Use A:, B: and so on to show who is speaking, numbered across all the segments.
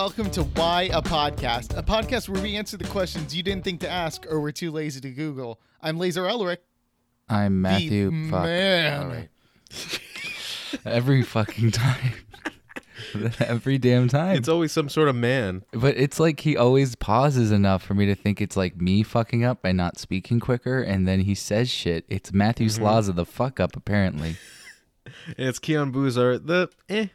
A: welcome to Why a Podcast, a podcast where we answer the questions you didn't think to ask or were too lazy to Google. I'm Laser Elric.
B: I'm Matthew.
A: the
B: Fuck.
A: man.
B: All right. Every fucking time. Every damn time.
C: It's always some sort of man.
B: but it's like he always pauses enough for me to think it's like me fucking up by not speaking quicker, and then he says shit. It's Matthew
A: Mm-hmm.
B: Slaza, the fuck up, apparently.
C: And it's Keon Boozer. The eh.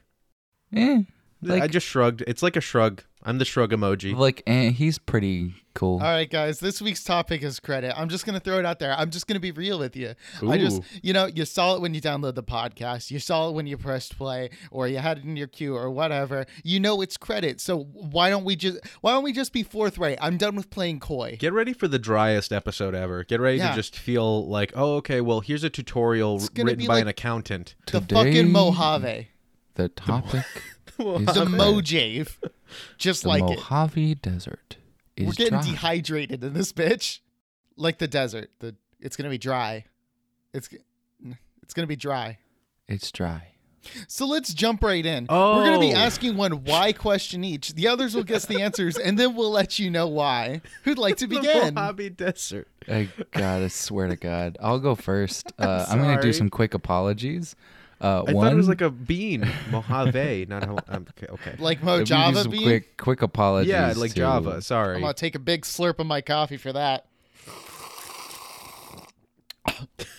B: Eh.
C: I just shrugged. It's like a shrug. I'm the shrug emoji.
B: like eh, he's pretty cool.
A: All right, guys, this week's topic is credit. I'm just going to throw it out there. I'm just going to be real with you. I just, you know, you saw it when you download the podcast, you saw it when you pressed play, or you had it in your queue, or whatever. You know it's credit. So why don't we just, why don't we just be forthright? I'm done with playing coy.
C: Get ready for the driest episode ever. Get ready
A: Yeah.
C: to just feel like, oh, okay, well, here's a tutorial written by
A: like-
C: an accountant.
A: The
B: Today-
A: fucking Mojave,
B: The topic is
A: the. Mojave, just
B: the
A: like it.
B: Mojave Desert is
A: We're getting
B: dry.
A: dehydrated in this bitch, like the desert. The it's gonna be dry. It's it's gonna be dry.
B: It's dry.
A: So let's jump right in. Oh. We're gonna be
C: Oh.
A: asking one why question each. The others will guess the answers, and then we'll let you know why. Who'd like to
C: The
A: begin?
C: Mojave Desert.
B: I God, I swear to God, I'll go first. Uh, I'm gonna do some quick apologies. Uh,
C: I
B: one,
C: thought it was like a bean. Mojave. Not how, um, okay. okay.
A: Like
B: I'm gonna do
A: Mojava
B: some
A: bean.
B: Quick, quick apologies.
C: Yeah, like
B: to-
C: Java. Sorry.
A: I'm gonna take a big slurp of my coffee for that.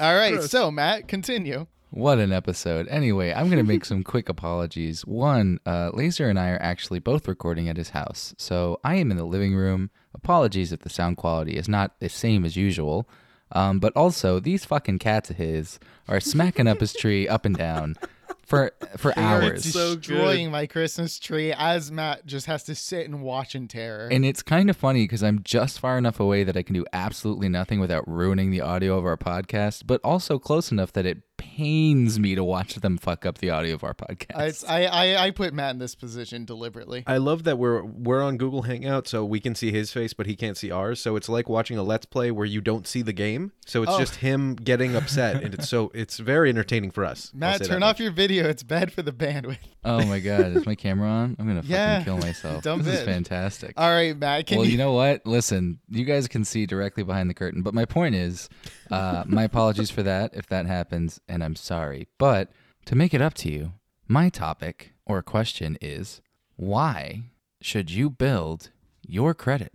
A: All right, so Matt, continue.
B: What an episode. Anyway, I'm going to make some quick apologies. One, uh, Laser and I are actually both recording at his house. So I am in the living room. Apologies if the sound quality is not the same as usual. Um, but also, these fucking cats of his are smacking up his tree up and down for for
A: You're
B: hours.
C: so
A: destroying my Christmas tree as Matt just has to sit and watch in terror.
B: And it's kind of funny because I'm just far enough away that I can do absolutely nothing without ruining the audio of our podcast, but also close enough that it pains me to watch them fuck up the audio of our podcast.
A: I, I, I, I put Matt in this position deliberately.
C: I love that we're we're on Google Hangout, so we can see his face, but he can't see ours. So it's like watching a Let's Play where you don't see the game. So it's
A: Oh.
C: just him getting upset, and it's so it's very entertaining for us.
A: Matt, turn off
C: much.
A: your video. It's bad for the bandwidth.
B: Oh my god, is my camera on? I'm gonna fucking kill myself.
A: Dumb
B: this is fantastic.
A: All right, Matt. Can
B: well,
A: you?
B: you know what? Listen, you guys can see directly behind the curtain, but my point is, uh, my apologies for that if that happens, and I'm sorry. But to make it up to you, my topic or question is why should you build your credit?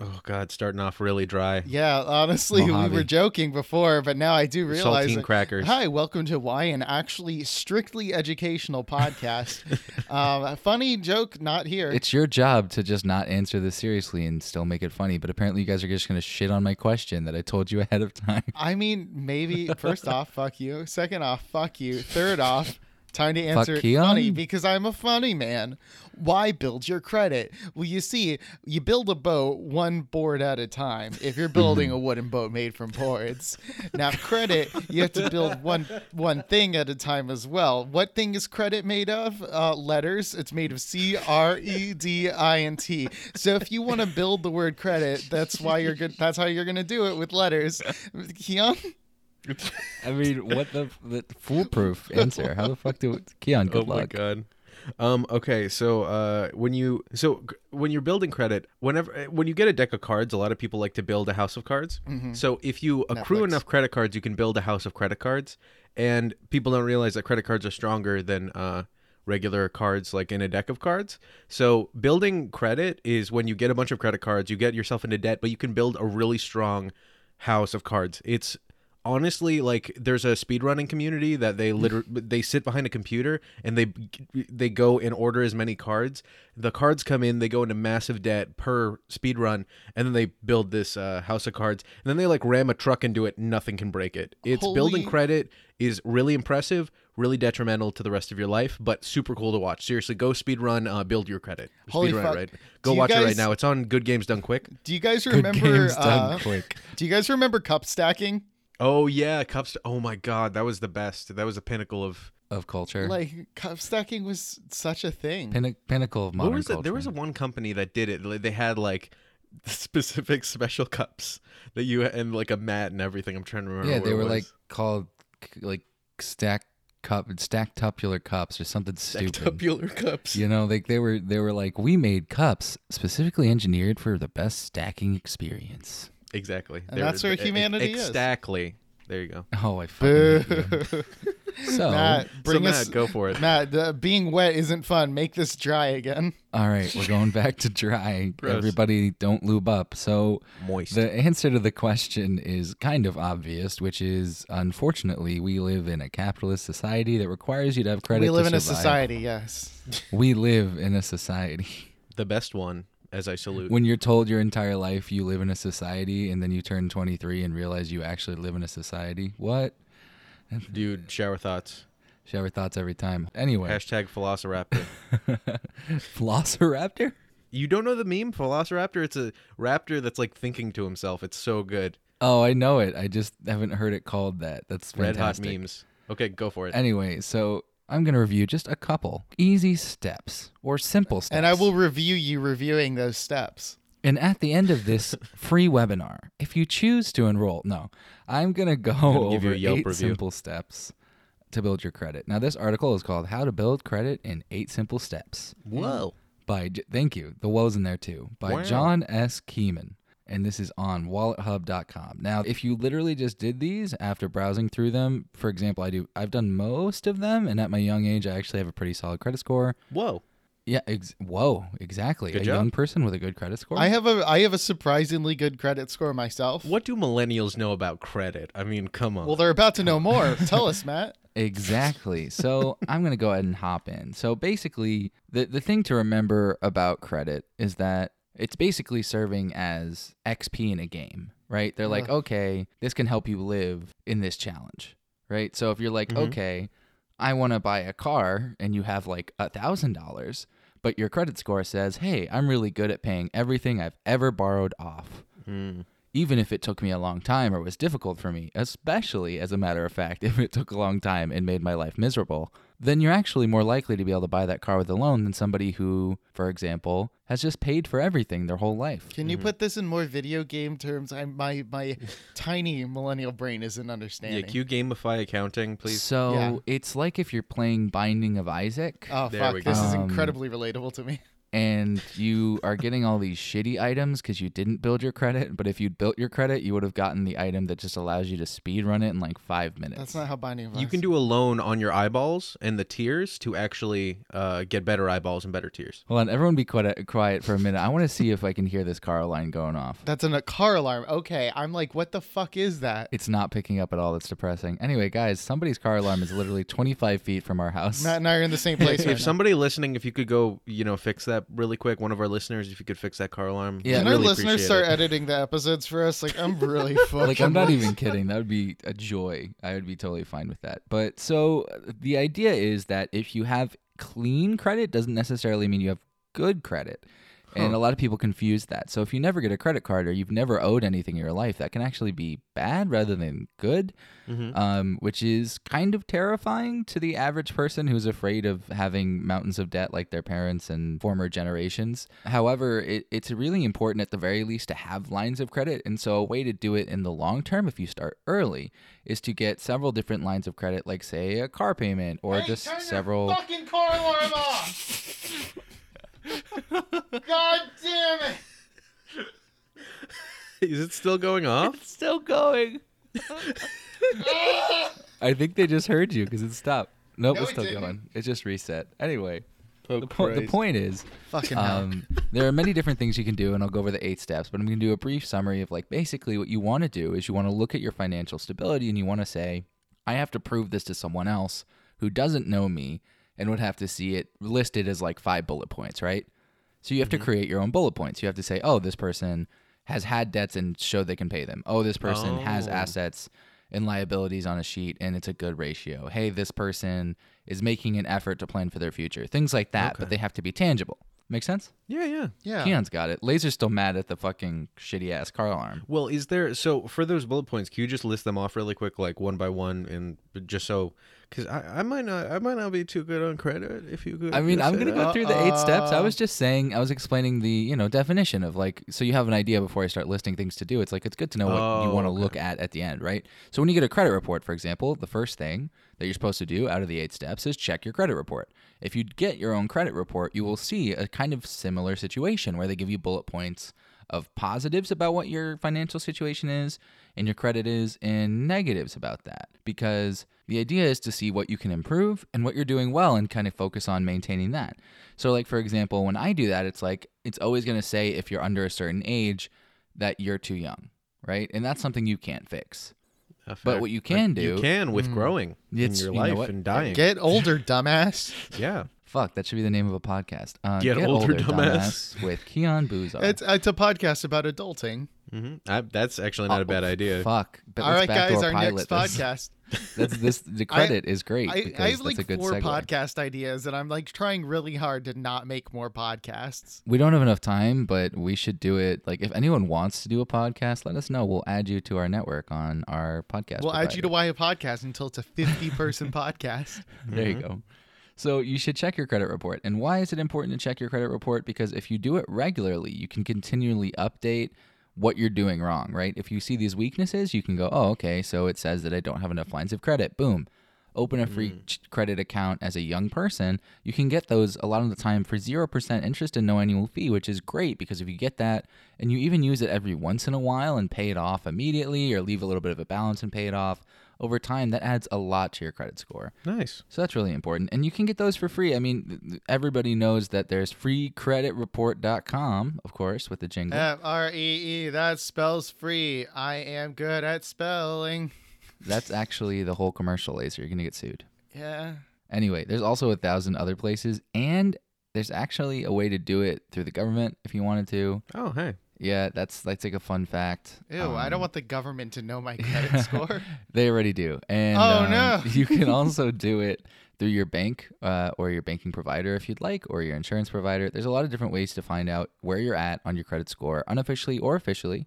C: Oh God, starting off really dry.
A: yeah, honestly, we were joking before, but now I do realize.
C: Saltine
A: that-
C: crackers.
A: Hi, welcome to Why, an actually strictly educational podcast. um, funny joke, not here.
B: It's your job to just not answer this seriously and still make it funny, but apparently you guys are just going to shit on my question that I told you ahead of time.
A: I mean, maybe first off, fuck you. Second off, fuck you. Third off, time to answer it
B: Keon.
A: funny because I'm a funny man. Why build your credit? Well, you see, you build a boat one board at a time. If you're building a wooden boat made from boards, now credit you have to build one one thing at a time as well. What thing is credit made of? Uh, letters. It's made of C R E D I N T. So if you want to build the word credit, that's why you're good. That's how you're gonna do it with letters. Keon.
B: I mean, what the, the foolproof answer? How the fuck do Keon? Good
C: oh my
B: luck.
C: God. Um. Okay. So, uh, when you so when you're building credit, whenever uh, when you get a deck of cards, a lot of people like to build a house of cards. So if you accrue
A: Netflix.
C: enough credit cards, you can build a house of credit cards. And people don't realize that credit cards are stronger than uh regular cards like in a deck of cards. So building credit is when you get a bunch of credit cards, you get yourself into debt, but you can build a really strong house of cards. It's honestly like there's a speedrunning community that they literally they sit behind a computer and they they go and order as many cards the cards come in they go into massive debt per speedrun and then they build this uh, house of cards and then they like ram a truck into it nothing can break it it's building credit is really impressive really detrimental to the rest of your life but super cool to watch seriously go speedrun uh, build your credit
A: Holy
C: speedrun
A: fuck.
C: it right go
A: you
C: watch it right now it's on good games done quick
A: Do you guys remember
B: Good
A: remember?
B: games done
A: Uh,
B: quick.
A: do you guys remember cup stacking?
C: Oh yeah cups oh my god that was the best that was the pinnacle of
B: Of culture,
A: Like cup stacking was such a thing.
B: Pinna- pinnacle of modern
C: what was
B: culture.
C: it? There was a one company that did it. They had like specific special cups that you and like a mat and everything. I'm trying to remember.
B: yeah, they were
C: was.
B: like called like stack cup stacked tubular cups or something stupid.
C: Tubular cups.
B: You know, like they were they were like we made cups specifically engineered for the best stacking experience.
C: Exactly.
A: And that's where humanity is.
C: Exactly. There you go.
B: Oh, I fucking hate you. So,
A: Matt, bring
C: so
A: us.
C: Matt, go for it.
A: Matt, the, being wet isn't fun. Make this dry again.
B: all right, we're going back to dry.
C: Gross.
B: Everybody don't lube up. So,
C: Moist.
B: the answer to the question is kind of obvious, which is unfortunately, we live in a capitalist society that requires you to have credit
A: we live
B: to
A: in a society, yes.
B: We live in a society.
C: the best one, as I salute.
B: When you're told your entire life you live in a society and then you turn 23 and realize you actually live in a society, what?
C: Dude, shower thoughts.
B: Shower thoughts every time. Anyway,
C: Hashtag Velociraptor.
B: Velociraptor?
C: you don't know the meme Velociraptor? It's a raptor that's like thinking to himself. It's so good.
B: Oh, I know it. I just haven't heard it called that. That's fantastic.
C: Red hot memes. Okay, go for it.
B: Anyway, so I'm going to review just a couple easy steps or simple steps.
A: And I will review you reviewing those steps.
B: And at the end of this free webinar, if you choose to enroll, no, I'm going to go
C: gonna give you
B: over
C: a
B: eight
C: review.
B: simple steps to build your credit. Now, this article is called How to Build Credit in Eight Simple Steps
C: Whoa.
B: by, thank you, the woes in there too, by
C: Wow.
B: John S. Kiernan. And this is on wallethub.com. Now, if you literally just did these after browsing through them, for example, I do, I've done most of them. And at my young age, I actually have a pretty solid credit score.
C: Whoa.
B: Yeah. Ex- whoa. Exactly.
C: Good
B: a
C: job.
B: young person with a good credit score.
A: I have a I have a surprisingly good credit score myself.
C: What do millennials know about credit? I mean, come on.
A: Well, they're about to know more. Tell us, Matt.
B: Exactly. So I'm going to go ahead and hop in. So basically, the the thing to remember about credit is that it's basically serving as XP in a game, right? They're like,
A: Ugh.
B: okay, this can help you live in this challenge, right? So if you're like,
C: Mhm.
B: okay, I want to buy a car, and you have like a thousand dollars, but your credit score says, hey, I'm really good at paying everything I've ever borrowed off
C: Hmm.
B: Even if it took me a long time or was difficult for me, especially as a matter of fact, if it took a long time and made my life miserable, then you're actually more likely to be able to buy that car with a loan than somebody who, for example, has just paid for everything their whole life.
A: Can you put this in more video game terms? I my my tiny millennial brain isn't
C: Yeah,
A: understanding.
C: can you gamify accounting, please?
B: So
A: Yeah.
B: it's like if you're playing Binding of Isaac
A: oh
C: There
A: fuck!
C: we
A: This
B: go.
A: is
B: Um,
A: incredibly relatable to me.
B: And you are getting all these shitty items because you didn't build your credit. But if you'd built your credit, you would have gotten the item that just allows you to speed run it in like five minutes.
A: That's not how Binding of
C: You can do a loan on your eyeballs and the tears to actually uh, get better eyeballs and better tears.
B: Hold on, everyone be quiet, quiet for a minute. I want to see if I can hear this car line going off.
A: That's an, a car alarm. Okay, I'm like, what the fuck is that?
B: It's not picking up at all. That's depressing. Anyway, guys, somebody's car alarm is literally 25 feet from our house.
A: Matt and I are in the same place right
C: if
A: now.
C: somebody listening, if you could go, you know, fix that really quick, one of our listeners, if you could fix that car alarm.
B: Yeah,
A: Can
C: we'd
A: our listeners start
C: it.
A: editing the episodes for us? Like, I'm really fucking.
B: like I'm not even kidding. That would be a joy. I would be totally fine with that. But so uh, the idea is that if you have clean credit doesn't necessarily mean you have good credit. And a lot of people confuse that. So if you never get a credit card or you've never owed anything in your life, that can actually be bad rather than good.
C: Mhm.
B: um, which is kind of terrifying to the average person who's afraid of having mountains of debt like their parents and former generations. However, it, it's really important at the very least to have lines of credit. And so, a way to do it in the long term, if you start early, is to get several different lines of credit, like, say, a car payment or
A: Hey,
B: just several.
A: fucking car alarm off. God damn it!
C: Is it still going off?
B: It's still going. I think they just heard you because it stopped. Nope,
A: No,
B: it's
A: it
B: still
A: didn't.
B: going. It just reset. Anyway,
C: Oh,
B: the, po- the
C: Christ.
B: point is,
A: Fucking hell.
B: um, there are many different things you can do, and I'll go over the eight steps. But I'm going to do a brief summary of like basically what you want to do is you want to look at your financial stability and you want to say, I have to prove this to someone else who doesn't know me and would have to see it listed as like five bullet points, right? So you have to mm-hmm. create your own bullet points. You have to say, oh, this person has had debts and show they can pay them. Oh, this person has
C: Oh.
B: assets and liabilities on a sheet and it's a good ratio. Hey, this person is making an effort to plan for their future. Things like that, but they have to be tangible. Make sense?
C: Yeah, yeah.
A: Yeah.
B: Keon's got it. Laser's still mad at the fucking shitty ass car alarm.
C: Well, is there so for those bullet points? Can you just list them off really quick, like one by one, and just so because I, I might not I might not be too good on credit. If you could,
B: I mean, I'm gonna
C: that.
B: go through the eight steps. I was just saying, I was explaining the you know definition of like, so you have an idea before I start listing things to do. It's like it's good to know what you
C: Oh,
B: want to
C: okay.
B: look at at the end, right? So when you get a credit report, for example, the first thing that you're supposed to do out of the eight steps is check your credit report. If you get your own credit report, you will see a kind of similar situation where they give you bullet points of positives about what your financial situation is and your credit is and negatives about that because the idea is to see what you can improve and what you're doing well and kind of focus on maintaining that. So like for example, when I do that, it's like it's always going to say if you're under a certain age that you're too young, right? And that's something you can't fix.
C: A
B: but what you can
C: do, you can with
A: Mm.
C: growing
B: It's-
C: in your
B: you know
C: life
B: what?
C: and dying.
A: Get older, dumbass.
C: yeah,
B: Fuck, that should be the name of a podcast. Uh,
C: Get older, dumbass.
B: with Keon Boozar.
A: It's it's a podcast about adulting.
C: hmm I, that's actually not a bad
B: Oh,
C: idea.
B: Fuck. But
A: All
B: let's
A: right, guys,
B: backdoor
A: our next
B: this.
A: podcast.
B: That's this. The credit is great
A: I,
B: because
A: I have
B: that's
A: like
B: a good
A: four
B: segue.
A: podcast ideas, and I'm like trying really hard to not make more podcasts.
B: We don't have enough time, but we should do it. Like, if anyone wants to do a podcast, let us know. We'll add you to our network on our podcast.
A: we'll add you to. Why a Podcast until it's a 50 person podcast.
B: There you mm-hmm. go. So you should check your credit report. And why is it important to check your credit report? Because if you do it regularly, you can continually update what you're doing wrong, right? If you see these weaknesses, you can go, oh, okay, so it says that I don't have enough lines of credit. Boom. Open a free mm. ch- credit account as a young person. You can get those a lot of the time for 0% interest and no annual fee, which is great because if you get that and you even use it every once in a while and pay it off immediately or leave a little bit of a balance and pay it off over time, that adds a lot to your credit score.
C: Nice.
B: So that's really important. And you can get those for free. I mean, everybody knows that there's freecreditreport.com, of course, with the jingle.
A: F R E E, that spells free. I am good at spelling.
B: That's actually the whole commercial laser. You're going to get sued.
A: Yeah.
B: Anyway, there's also a thousand other places. And there's actually a way to do it through the government if you wanted to.
C: Oh, hey.
B: Yeah, that's that's like a fun fact.
A: Ew, I don't
B: Um,
A: want the government to know my credit score.
B: They already do. And
A: Oh,
B: um,
A: no.
B: you can also do it through your bank uh, or your banking provider if you'd like, or your insurance provider. There's a lot of different ways to find out where you're at on your credit score, unofficially or officially.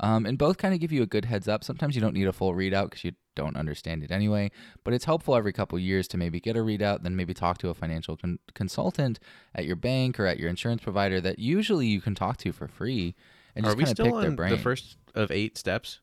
B: Um, and both kind of give you a good heads up. Sometimes you don't need a full readout because you don't understand it anyway, but it's helpful every couple years to maybe get a readout, then maybe talk to a financial con- consultant at your bank or at your insurance provider that usually you can talk to for free and
C: Are we
B: kind of
C: still
B: pick their
C: on
B: brain.
C: the first of eight steps?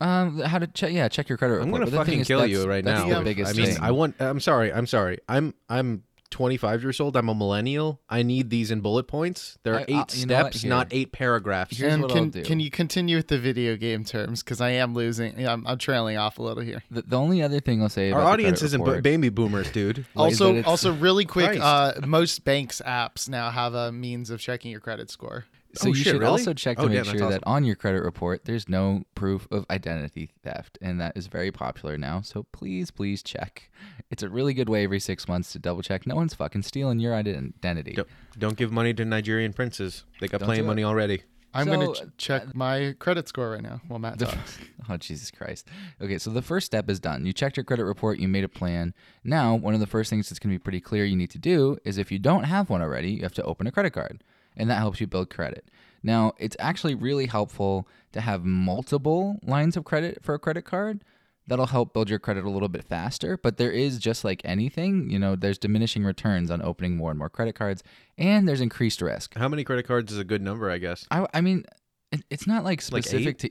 B: Um, how to check? Yeah, check your credit report.
C: I'm gonna
B: But the thing
C: fucking
B: is,
C: kill
B: that's-
C: you right
B: that's
C: now.
B: The biggest
C: I mean,
B: thing.
C: I want. I'm sorry. I'm sorry. I'm I'm 25 years old. I'm a millennial. I need these in bullet points. There are
B: I-
C: eight
B: uh, you know what?
C: steps,
B: Here.
C: not eight paragraphs.
B: Here's
A: and
B: what
A: can,
B: I'll do.
A: can you continue with the video game terms? Because I am losing. Yeah, I'm, I'm trailing off a little here.
B: the, the only other thing I'll say
C: Our
B: about the
C: audience isn't b-
B: report-
C: baby boomers, dude.
B: Like,
A: Also,
B: it's-
A: also really quick.
C: Christ.
A: Uh, most banks apps now have a means of checking your credit score.
B: So
C: Oh,
B: you
C: shit,
B: should
C: really?
B: also check to
C: Oh,
B: make
C: damn,
B: sure
C: that's
B: that on your credit report there's no proof of identity theft, and that is very popular now. So please, please check. It's a really good way every six months to double check no one's fucking stealing your identity.
C: Don't, don't give money to Nigerian princes. They got
B: Don't
C: plenty of
B: do it.
C: money already.
A: I'm
B: So,
A: gonna ch- check uh, my credit score right now while Matt
B: The-
A: talks.
B: oh Jesus Christ. Okay, so the first step is done. You checked your credit report, you made a plan. Now, one of the first things that's going to be pretty clear you need to do is if you don't have one already, you have to open a credit card. And that helps you build credit. Now, it's actually really helpful to have multiple lines of credit for a credit card. That'll help build your credit a little bit faster, but there is just like anything, you know, there's diminishing returns on opening more and more credit cards, and there's increased risk.
C: How many credit cards is a good number? I guess.
B: I, I mean, it, it's not like
C: Like
B: specific to.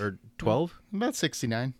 C: Or, or 12.
A: About 69.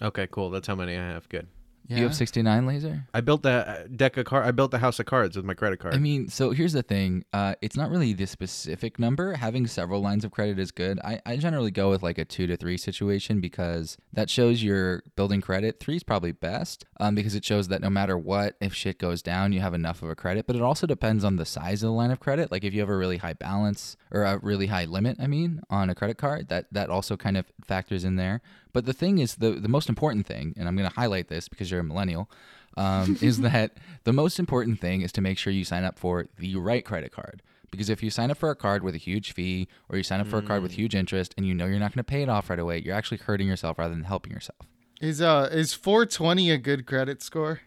C: Okay, cool. That's how many I have. Good.
A: Yeah.
B: You have 69 laser?
C: I built the deck of card. I built a house of cards with my credit card.
B: I mean, so here's the thing. Uh, it's not really the specific number. Having several lines of credit is good. I, I generally go with like a two to three situation because that shows you're building credit. Three is probably best um, because it shows that no matter what, if shit goes down, you have enough of a credit. But it also depends on the size of the line of credit. Like if you have a really high balance or a really high limit, I mean, on a credit card, that, that also kind of factors in there. But the thing is, the, the most important thing, and I'm going to highlight this because you're a millennial, um, is that the most important thing is to make sure you sign up for the right credit card. Because if you sign up for a card with a huge fee or you sign up for a card with huge interest and you know you're not going to pay it off right away, you're actually hurting yourself rather than helping yourself.
A: Is uh is 420 a good credit score?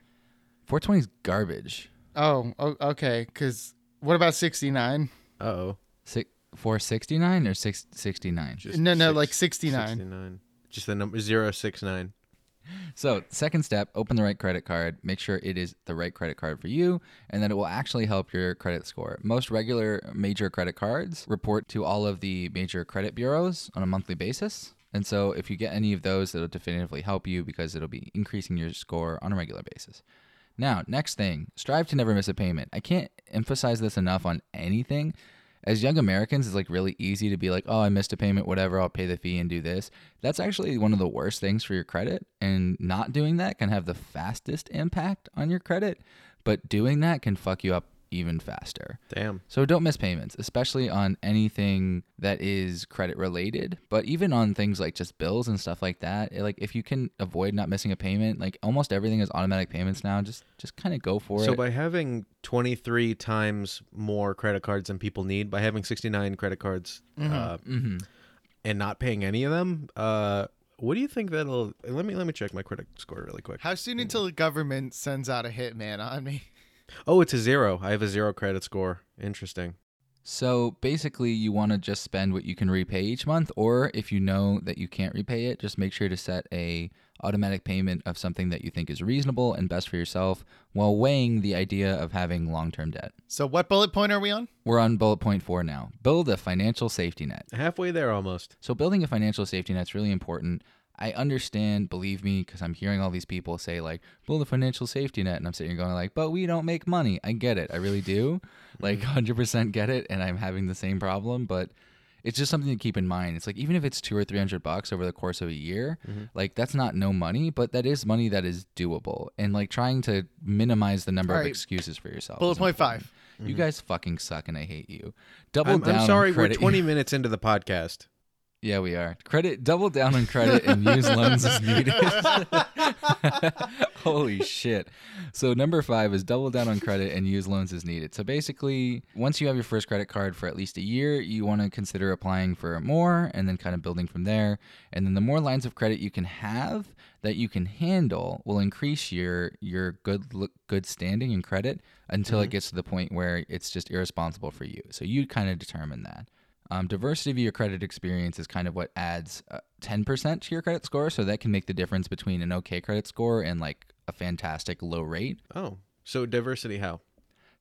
B: 420 is garbage.
A: Oh, okay. Because what about 69?
C: oh.
B: Six, 469 or 669?
A: No, no,
C: six-
A: like 69.
C: 69. Just the number 069.
B: So, second step, open the right credit card. Make sure it is the right credit card for you, and then it will actually help your credit score. Most regular major credit cards report to all of the major credit bureaus on a monthly basis. And so, if you get any of those, it'll definitively help you because it'll be increasing your score on a regular basis. Now, next thing, strive to never miss a payment. I can't emphasize this enough on anything. As young Americans, it's like really easy to be like, oh, I missed a payment, whatever, I'll pay the fee and do this. That's actually one of the worst things for your credit. And not doing that can have the fastest impact on your credit, but doing that can fuck you up even faster.
C: Damn.
B: So don't miss payments, especially on anything that is credit related, but even on things like just bills and stuff like that. it- Like if you can avoid not missing a payment, like almost everything is automatic payments now, just just kind of go for
C: So
B: it.
C: So by having 23 times more credit cards than people need, by having 69 credit cards uh,
B: hmm
C: and not paying any of them, uh, what do you think that'll? Let me let me check my credit score really quick.
A: How soon until the government sends out a hitman on me?
C: Oh, it's a zero. I have a zero credit score. Interesting.
B: So basically, you want to just spend what you can repay each month, or if you know that you can't repay it, just make sure to set a automatic payment of something that you think is reasonable and best for yourself, while weighing the idea of having long-term debt.
A: So what bullet point are we on?
B: We're on bullet point four now. Build a financial safety net.
C: Halfway there almost.
B: So building a financial safety net is really important. I understand, believe me, because I'm hearing all these people say like, build a financial safety net, and I'm sitting here going like, but we don't make money. I get it, I really do, like mm-hmm. 100% get it, and I'm having the same problem. But it's just something to keep in mind. It's like even if it's two or three hundred bucks over the course of a year, mm-hmm. like that's not no money, but that is money that is doable. And like trying to minimize the number
A: All
B: of excuses for yourself.
A: Bullet point
B: important.
A: five.
B: You mm-hmm. guys fucking suck, and I hate you. Double
C: I'm,
B: down.
C: I'm sorry. We're 20 minutes into the podcast.
B: Yeah, we are. Credit double down on credit and use loans as needed. Holy shit. So number 5 is double down on credit and use loans as needed. So basically, once you have your first credit card for at least a year, you want to consider applying for more and then kind of building from there. And then the more lines of credit you can have that you can handle will increase your your good look, good standing and credit until it mm-hmm. gets to the point where it's just irresponsible for you. So you kind of determine that. Um, diversity of your credit experience is kind of what adds uh, 10% to your credit score. So that can make the difference between an okay credit score and like a fantastic low rate.
C: Oh, so diversity how?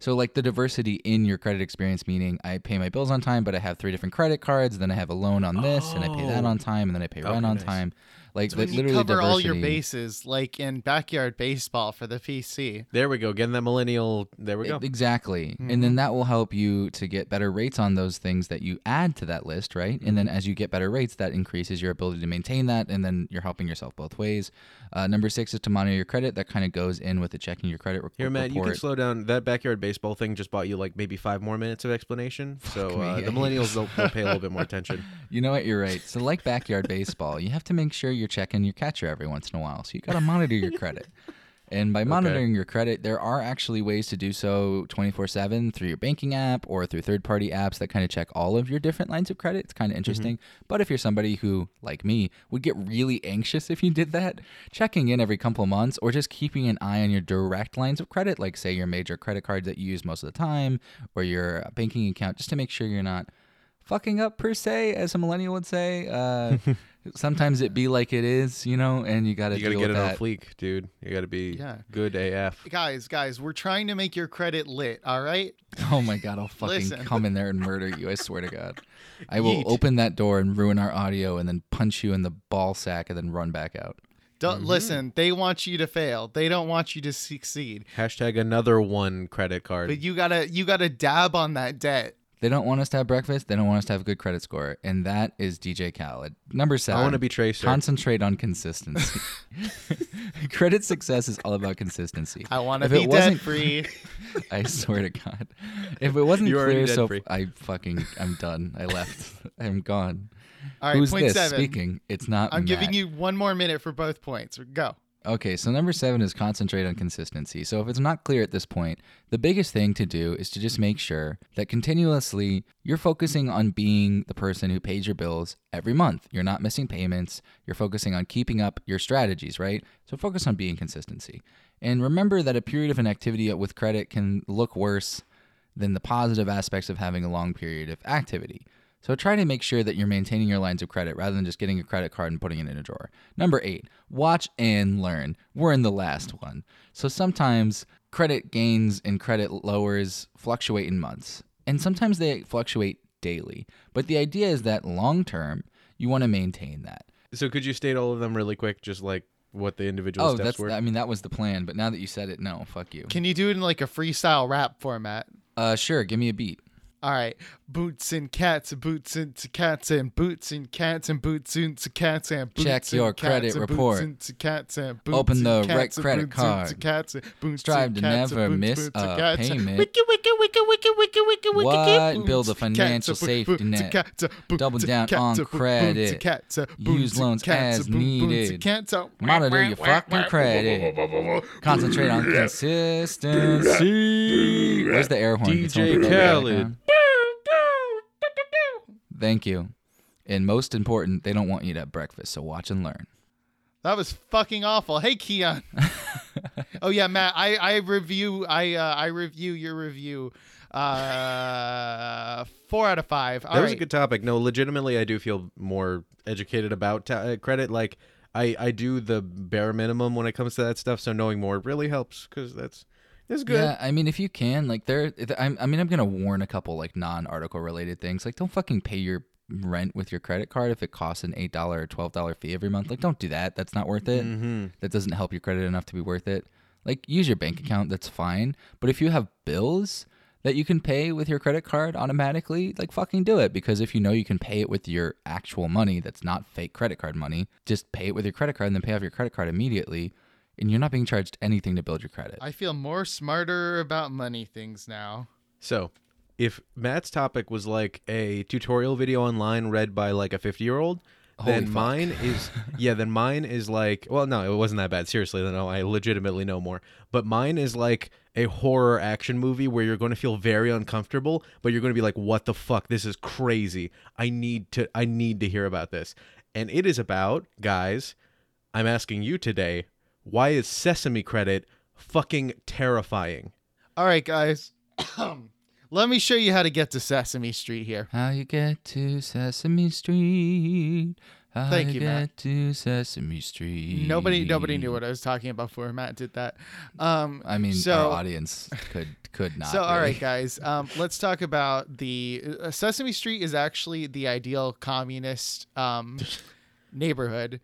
B: So, like the diversity in your credit experience, meaning I pay my bills on time, but I have three different credit cards. Then I have a loan on this, and I pay that
C: Oh.
B: on time, and then I pay rent
C: Okay,
B: on
C: nice.
B: time. Like,
A: So
B: like
A: when you
B: literally
A: cover all your bases, like in backyard baseball for the PC.
C: There we go. Getting that millennial. There we go.
B: Exactly. And
A: Mm-hmm.
B: then that will help you to get better rates on those things that you add to that list, right? And
A: Mm-hmm.
B: then as you get better rates, that increases your ability to maintain that. And then you're helping yourself both ways. Uh, number six is to monitor your credit. That kind of goes in with the checking your credit re-
C: Here, Matt, you can slow down. That backyard baseball thing just bought you like maybe five more minutes of explanation. so uh, the millennials they'll, they'll pay a little bit more attention.
B: You know what? You're right. So, like backyard baseball, you have to make sure you're checking your catcher every once in a while. So, you got to monitor your credit. And by monitoring your credit, there are actually ways to do so 24 7 through your banking app or through third party apps that kind of check all of your different lines of credit. It's kind of interesting. But if you're somebody who, like me, would get really anxious if you did that, checking in every couple of months or just keeping an eye on your direct lines of credit, like say your major credit card that you use most of the time or your banking account, just to make sure you're not fucking up per se, as a millennial would say. Uh, sometimes it be like it is, you know, and you got to
C: You got to
B: deal
C: get
B: with
C: it
B: that.
C: on fleek, dude. You got to be
A: Yeah.
C: good AF.
A: Guys, guys, we're trying to make your credit lit, all right?
B: Oh my god, I'll fucking come in there and murder you. I swear to God, I will
A: Yeet.
B: open that door and ruin our audio, and then punch you in the ball sack, and then run back out.
A: Don't
B: Mm-hmm.
A: listen, they want you to fail. They don't want you to succeed.
C: Hashtag another one credit card.
A: But you gotta you gotta dab on that debt.
B: They don't want us to have breakfast. They don't want us to have a good credit score, and that is DJ Khaled. Number seven.
C: I want to be Tracer.
B: Concentrate on consistency. Credit success is all about consistency.
A: I wanna
B: If
A: be
B: it wasn't-
A: debt free.
B: I swear to God, if it wasn't
C: You're
B: clear, so
C: debt-free.
B: I fucking I'm done. I left. I'm gone.
A: All right,
B: Who's
A: point
B: this
A: seven.
B: speaking? It's not.
A: I'm giving you one more minute for both points. Go.
B: Okay, so number seven is concentrate on consistency. So if it's not clear at this point, the biggest thing to do is to just make sure that continuously you're focusing on being the person who pays your bills every month. You're not missing payments. You're focusing on keeping up your strategies, right? So focus on being consistency. And remember that a period of inactivity with credit can look worse than the positive aspects of having a long period of activity. So try to make sure that you're maintaining your lines of credit rather than just getting a credit card and putting it in a drawer. Number eight, watch and learn. We're in the last one. So sometimes credit gains and credit lowers fluctuate in months, and sometimes they fluctuate daily. But the idea is that long term, you want to maintain that.
C: So could you state all of them really quick, just like what the individual
B: Oh,
C: steps
B: that's
C: were?
B: I mean that was the plan, but now that you said it, no, fuck you.
A: Can you do it in like a freestyle rap format?
B: Uh sure, give me a beat.
A: All right, boots and cats, boots and cats and boots and cats and boots and cats and boots
B: Check
A: and
B: your
A: cats
B: credit
A: and
B: report.
A: Boots and cats and boots
B: Open
A: and
B: the
A: cats
B: right
A: and
B: credit
A: boots and
B: card.
A: Cats and boots
B: Strive
A: and
B: to
A: cats and
B: never
A: boots,
B: miss
A: boots and
B: a
A: cats.
B: payment. What?
A: boots,
B: Build a
A: cats,
B: financial
A: boots,
B: safety
A: boots,
B: net.
A: cats, boots,
B: Double down
A: cats,
B: on
A: boots,
B: credit.
A: cats,
B: Use
A: boots,
B: loans
A: cats,
B: as
A: boots,
B: needed.
A: cats,
B: Monitor your fucking credit. Concentrate on consistency. Where's the air horn? Can someone
C: DJ
B: put that in the
C: Khaled.
B: Background? Thank you. And most important, they don't want you to have breakfast, so watch and learn.
A: That was fucking awful. Hey, Keon. oh yeah, Matt. I I review. I uh, I review your review. Uh, four out of five. All
C: that was a good topic. No, legitimately, I do feel more educated about ta- uh, credit. Like, I I do the bare minimum when it comes to that stuff. So knowing more really helps because that's it's good.
B: Yeah, I mean, if you can, like, there. I'm, I mean, I'm gonna warn a couple like non-article related things. Like, don't fucking pay your rent with your credit card if it costs an eight dollar or twelve dollar fee every month. Like, don't do that. That's not worth it.
C: Mm-hmm.
B: That doesn't help your credit enough to be worth it. Like, use your bank account. That's fine. But if you have bills that you can pay with your credit card automatically, like, fucking do it. Because if you know you can pay it with your actual money, that's not fake credit card money. Just pay it with your credit card and then pay off your credit card immediately. And you're not being charged anything to build your credit.
A: I feel more smarter about money things now.
C: So, if Matt's topic was like a tutorial video online read by like a 50 year old,
B: Holy
C: then
B: fuck.
C: mine is yeah, then mine is like well, no, it wasn't that bad. Seriously, no, I legitimately know more. But mine is like a horror action movie where you're going to feel very uncomfortable, but you're going to be like, "What the fuck? This is crazy. I need to, I need to hear about this." And it is about guys. I'm asking you today, why is Sesame Credit fucking terrifying?
A: All right, guys. Let me show you how to get to Sesame Street here.
B: How you get to Sesame Street? How
A: Thank
B: you
A: you,
B: get
A: Matt.
B: to Sesame Street?
A: Nobody, nobody knew what I was talking about before Matt did that. Um,
B: I mean,
A: so,
B: our audience could could not.
A: So, all
B: really.
A: right, guys, um, let's talk about the uh, Sesame Street is actually the ideal communist um, neighborhood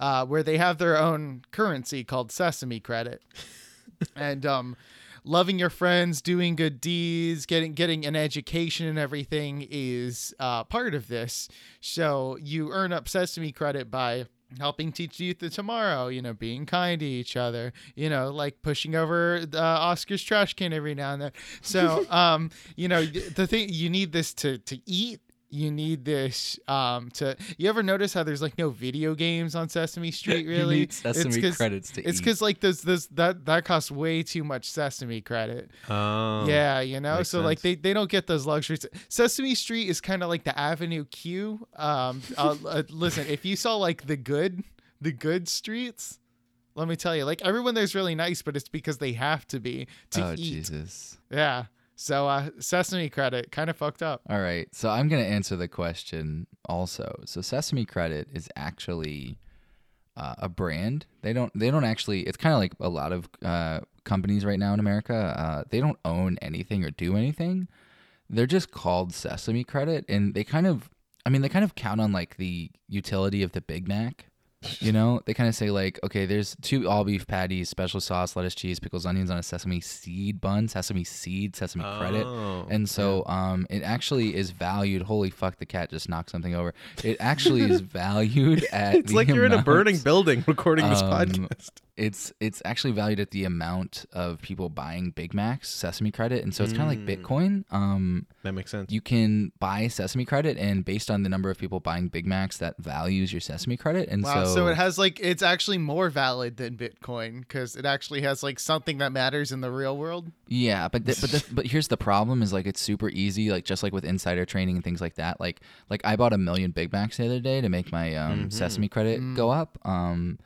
A: uh, where they have their own currency called Sesame Credit, and um, loving your friends, doing good deeds, getting getting an education, and everything is uh, part of this. So you earn up Sesame Credit by helping teach youth of tomorrow you know being kind to each other you know like pushing over uh, oscar's trash can every now and then so um you know the thing you need this to to eat you need this um to you ever notice how there's like no video games on sesame street really
B: you need Sesame
A: It's
B: credits to
A: it's because like those those that that costs way too much sesame credit
C: Oh,
A: yeah, you know, so like they, they don't get those luxuries. Sesame Street is kind of like the Avenue Q. Um, uh, uh, listen, if you saw like the good, the good streets, let me tell you, like everyone there's really nice, but it's because they have to be to
B: oh
A: eat.
B: Jesus!
A: Yeah. So uh, Sesame Credit kind of fucked up.
B: All right, so I'm gonna answer the question also. So Sesame Credit is actually uh, a brand. They don't. They don't actually. It's kind of like a lot of uh, companies right now in America. Uh, they don't own anything or do anything. They're just called Sesame Credit, and they kind of. I mean, they kind of count on like the utility of the Big Mac. You know, they kind of say like, okay, there's two all beef patties, special sauce, lettuce, cheese, pickles, onions on a sesame seed bun, sesame seed, sesame credit.
C: Oh,
B: And so um, it actually is valued. Holy fuck, the cat just knocked something over. It actually is valued at.
C: It's like you're in a burning building recording this
B: Um,
C: podcast.
B: It's it's actually valued at the amount of people buying Big Macs, Sesame Credit, and so it's kind of like Bitcoin. Um,
C: That makes sense.
B: you can buy Sesame Credit, and based on the number of people buying Big Macs, that values your Sesame Credit. And
A: Wow.
B: so,
A: So, it has like it's actually more valid than Bitcoin because it actually has like something that matters in the real world.
B: Yeah, but the, but the, but here's the problem: is like it's super easy, like just like with insider trading and things like that. Like like I bought a million Big Macs the other day to make my um, Sesame credit go up. Um,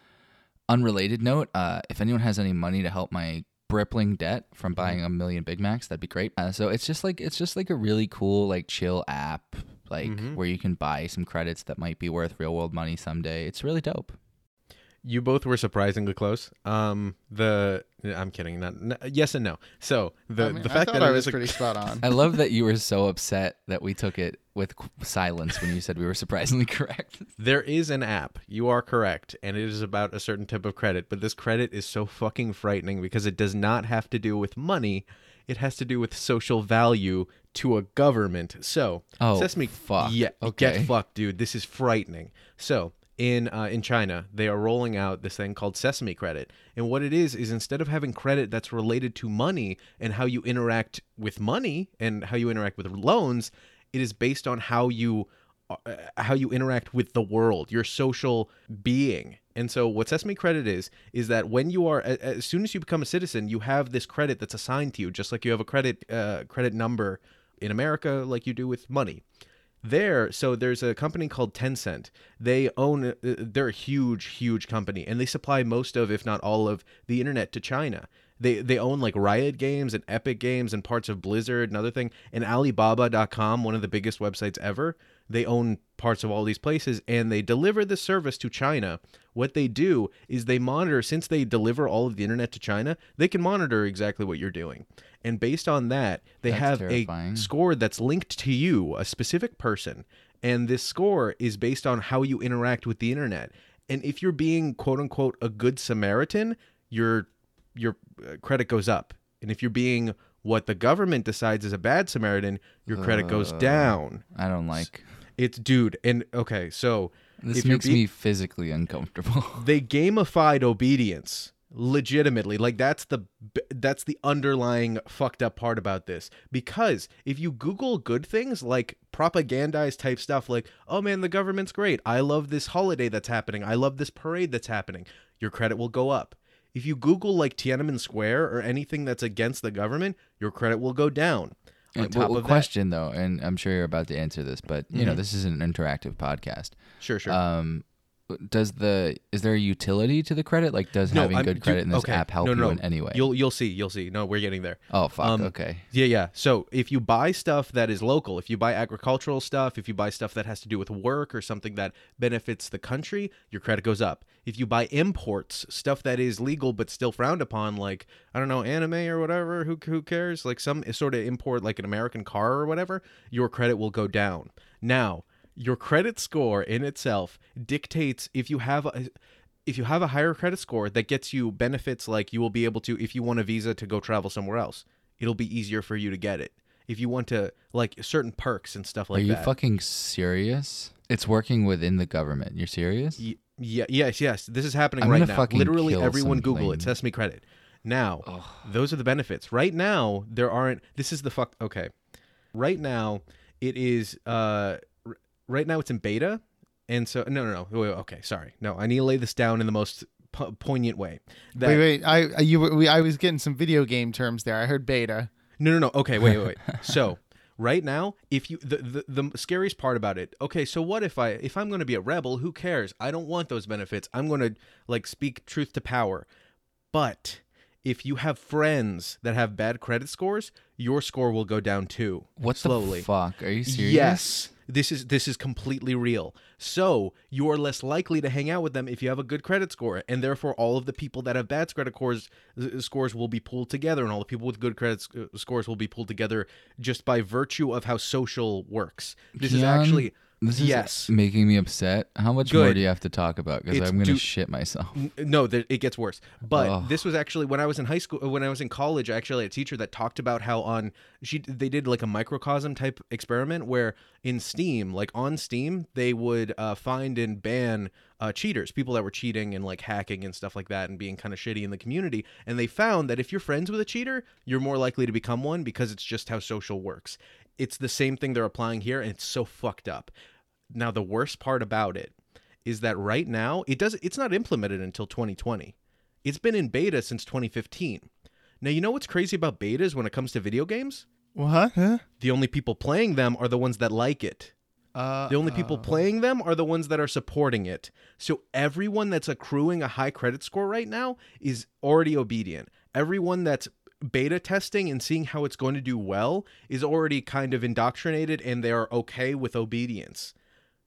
B: unrelated note: uh, if anyone has any money to help my crippling debt from buying a million Big Macs, that'd be great. Uh, so it's just like it's just like a really cool like chill app, like where you can buy some credits that might be worth real world money someday. It's really dope.
C: You both were surprisingly close. Um, the I'm kidding. Not, n yes and no. So the
A: I mean,
C: the fact
A: thought
C: that
A: I
C: it
A: was
C: is a-
A: pretty spot on.
B: I love that you were so upset that we took it with qu- silence when you said we were surprisingly correct.
C: There is an app. You are correct, and it is about a certain type of credit. But this credit is so fucking frightening because it does not have to do with money. It has to do with social value to a government. So,
B: Oh,
C: Sesame,
B: fuck.
C: yeah,
B: Okay.
C: get fucked, dude. This is frightening. So, in uh, in China, they are rolling out this thing called Sesame Credit, and what it is is instead of having credit that's related to money and how you interact with money and how you interact with loans, it is based on how you uh, how you interact with the world, your social being. And so, what Sesame Credit is is that when you are, as soon as you become a citizen, you have this credit that's assigned to you, just like you have a credit uh, credit number in America, like you do with money. There, so there's a company called Tencent. They own, uh, they're a huge, huge company, and they supply most of, if not all of, the internet to China. They they own like Riot Games and Epic Games and parts of Blizzard and other thing. And Alibaba.com, one of the biggest websites ever, they own parts of all these places, and they deliver the service to China. What they do is they monitor. Since they deliver all of the internet to China, they can monitor exactly what you're doing, and based on that, they
B: That's
C: have
B: terrifying.
C: a score that's linked to you, a specific person, and this score is based on how you interact with the internet. And if you're being quote unquote a good Samaritan, your your uh, credit goes up. And if you're being what the government decides is a bad Samaritan, your credit goes
B: Uh.
C: down.
B: I don't like.
C: It's dude, and okay, so
B: This makes
C: be-
B: me physically uncomfortable.
C: they gamified obedience legitimately like that's the that's the underlying fucked up part about this. Because if you google good things like propagandized type stuff like oh man the government's great. I love this holiday that's happening. I love this parade that's happening. Your credit will go up. If you google like tiananmen square or anything that's against the government your credit will go down. On top
B: well,
C: of that
B: question though, and I'm sure you're about to answer this, but you know this is an interactive podcast.
C: sure sure.
B: Um, does the is there a utility to the credit? Like, does having
C: I'm-
B: good credit in this
C: okay.
B: app help
C: No, no,
B: you
C: no.
B: in any way?
C: You'll you'll see, you'll see. No, we're getting there.
B: oh fuck.
C: um,
B: okay.
C: Yeah, yeah. So if you buy stuff that is local, if you buy agricultural stuff, if you buy stuff that has to do with work or something that benefits the country, your credit goes up. If you buy imports, stuff that is legal but still frowned upon, like I don't know, anime or whatever, who who cares? Like some sort of import, like an American car or whatever, your credit will go down. Now, your credit score in itself dictates if you have a if you have a higher credit score that gets you benefits like you will be able to if you want a visa to go travel somewhere else it'll be easier for you to get it. If you want to like certain perks and stuff like that
B: Are you
C: that.
B: fucking serious? It's working within the government. You're serious?
C: Y- yeah yes yes. This is happening
B: I'm
C: right now. literally everyone google it.
B: plane.
C: sesame credit. Now those are the benefits. Right now there aren't this is the fuck okay. Right now it is uh right now it's in beta and so no no no wait, okay sorry no i need to lay this down in the most po- poignant way that
A: wait, wait. I I- you we, I was getting some video game terms there. I heard beta.
C: No, no, no. Okay, wait, wait, wait. so right now, if you the, the the scariest part about it, okay, so what if I if I'm going to be a rebel? Who cares? I don't want those benefits. I'm going to like speak truth to power. But if you have friends that have bad credit scores, your score will go down too.
B: What
C: slowly?
B: the fuck? Are you serious?
C: Yes. This is this is completely real. So you are less likely to hang out with them if you have a good credit score, and therefore all of the people that have bad credit scores uh, scores will be pulled together, and all the people with good credit uh, scores will be pulled together just by virtue of how social works. This is actually
B: This is
C: yes.
B: making me upset. How much more do you have to talk about? Because I'm gonna
C: do-
B: shit myself.
C: No, there, it gets worse. But
B: Ugh.
C: this was actually when I was in high school. When I was in college, I actually had a teacher that talked about how on she they did like a microcosm type experiment where in Steam, like on Steam, they would uh, find and ban uh, cheaters, people that were cheating and like hacking and stuff like that, and being kind of shitty in the community. And they found that if you're friends with a cheater, you're more likely to become one because it's just how social works. It's the same thing they're applying here, and it's so fucked up. Now the worst part about it is that right now it does it's not implemented until 2020. It's been in beta since 2015. Now you know what's crazy about betas when it comes to video games?
A: What? Huh?
C: The only people playing them are the ones that like it.
A: Uh,
C: The only people
A: uh,
C: playing them are the ones that are supporting it. So everyone that's accruing a high credit score right now is already obedient. Everyone that's beta testing and seeing how it's going to do well is already kind of indoctrinated and they are okay with obedience.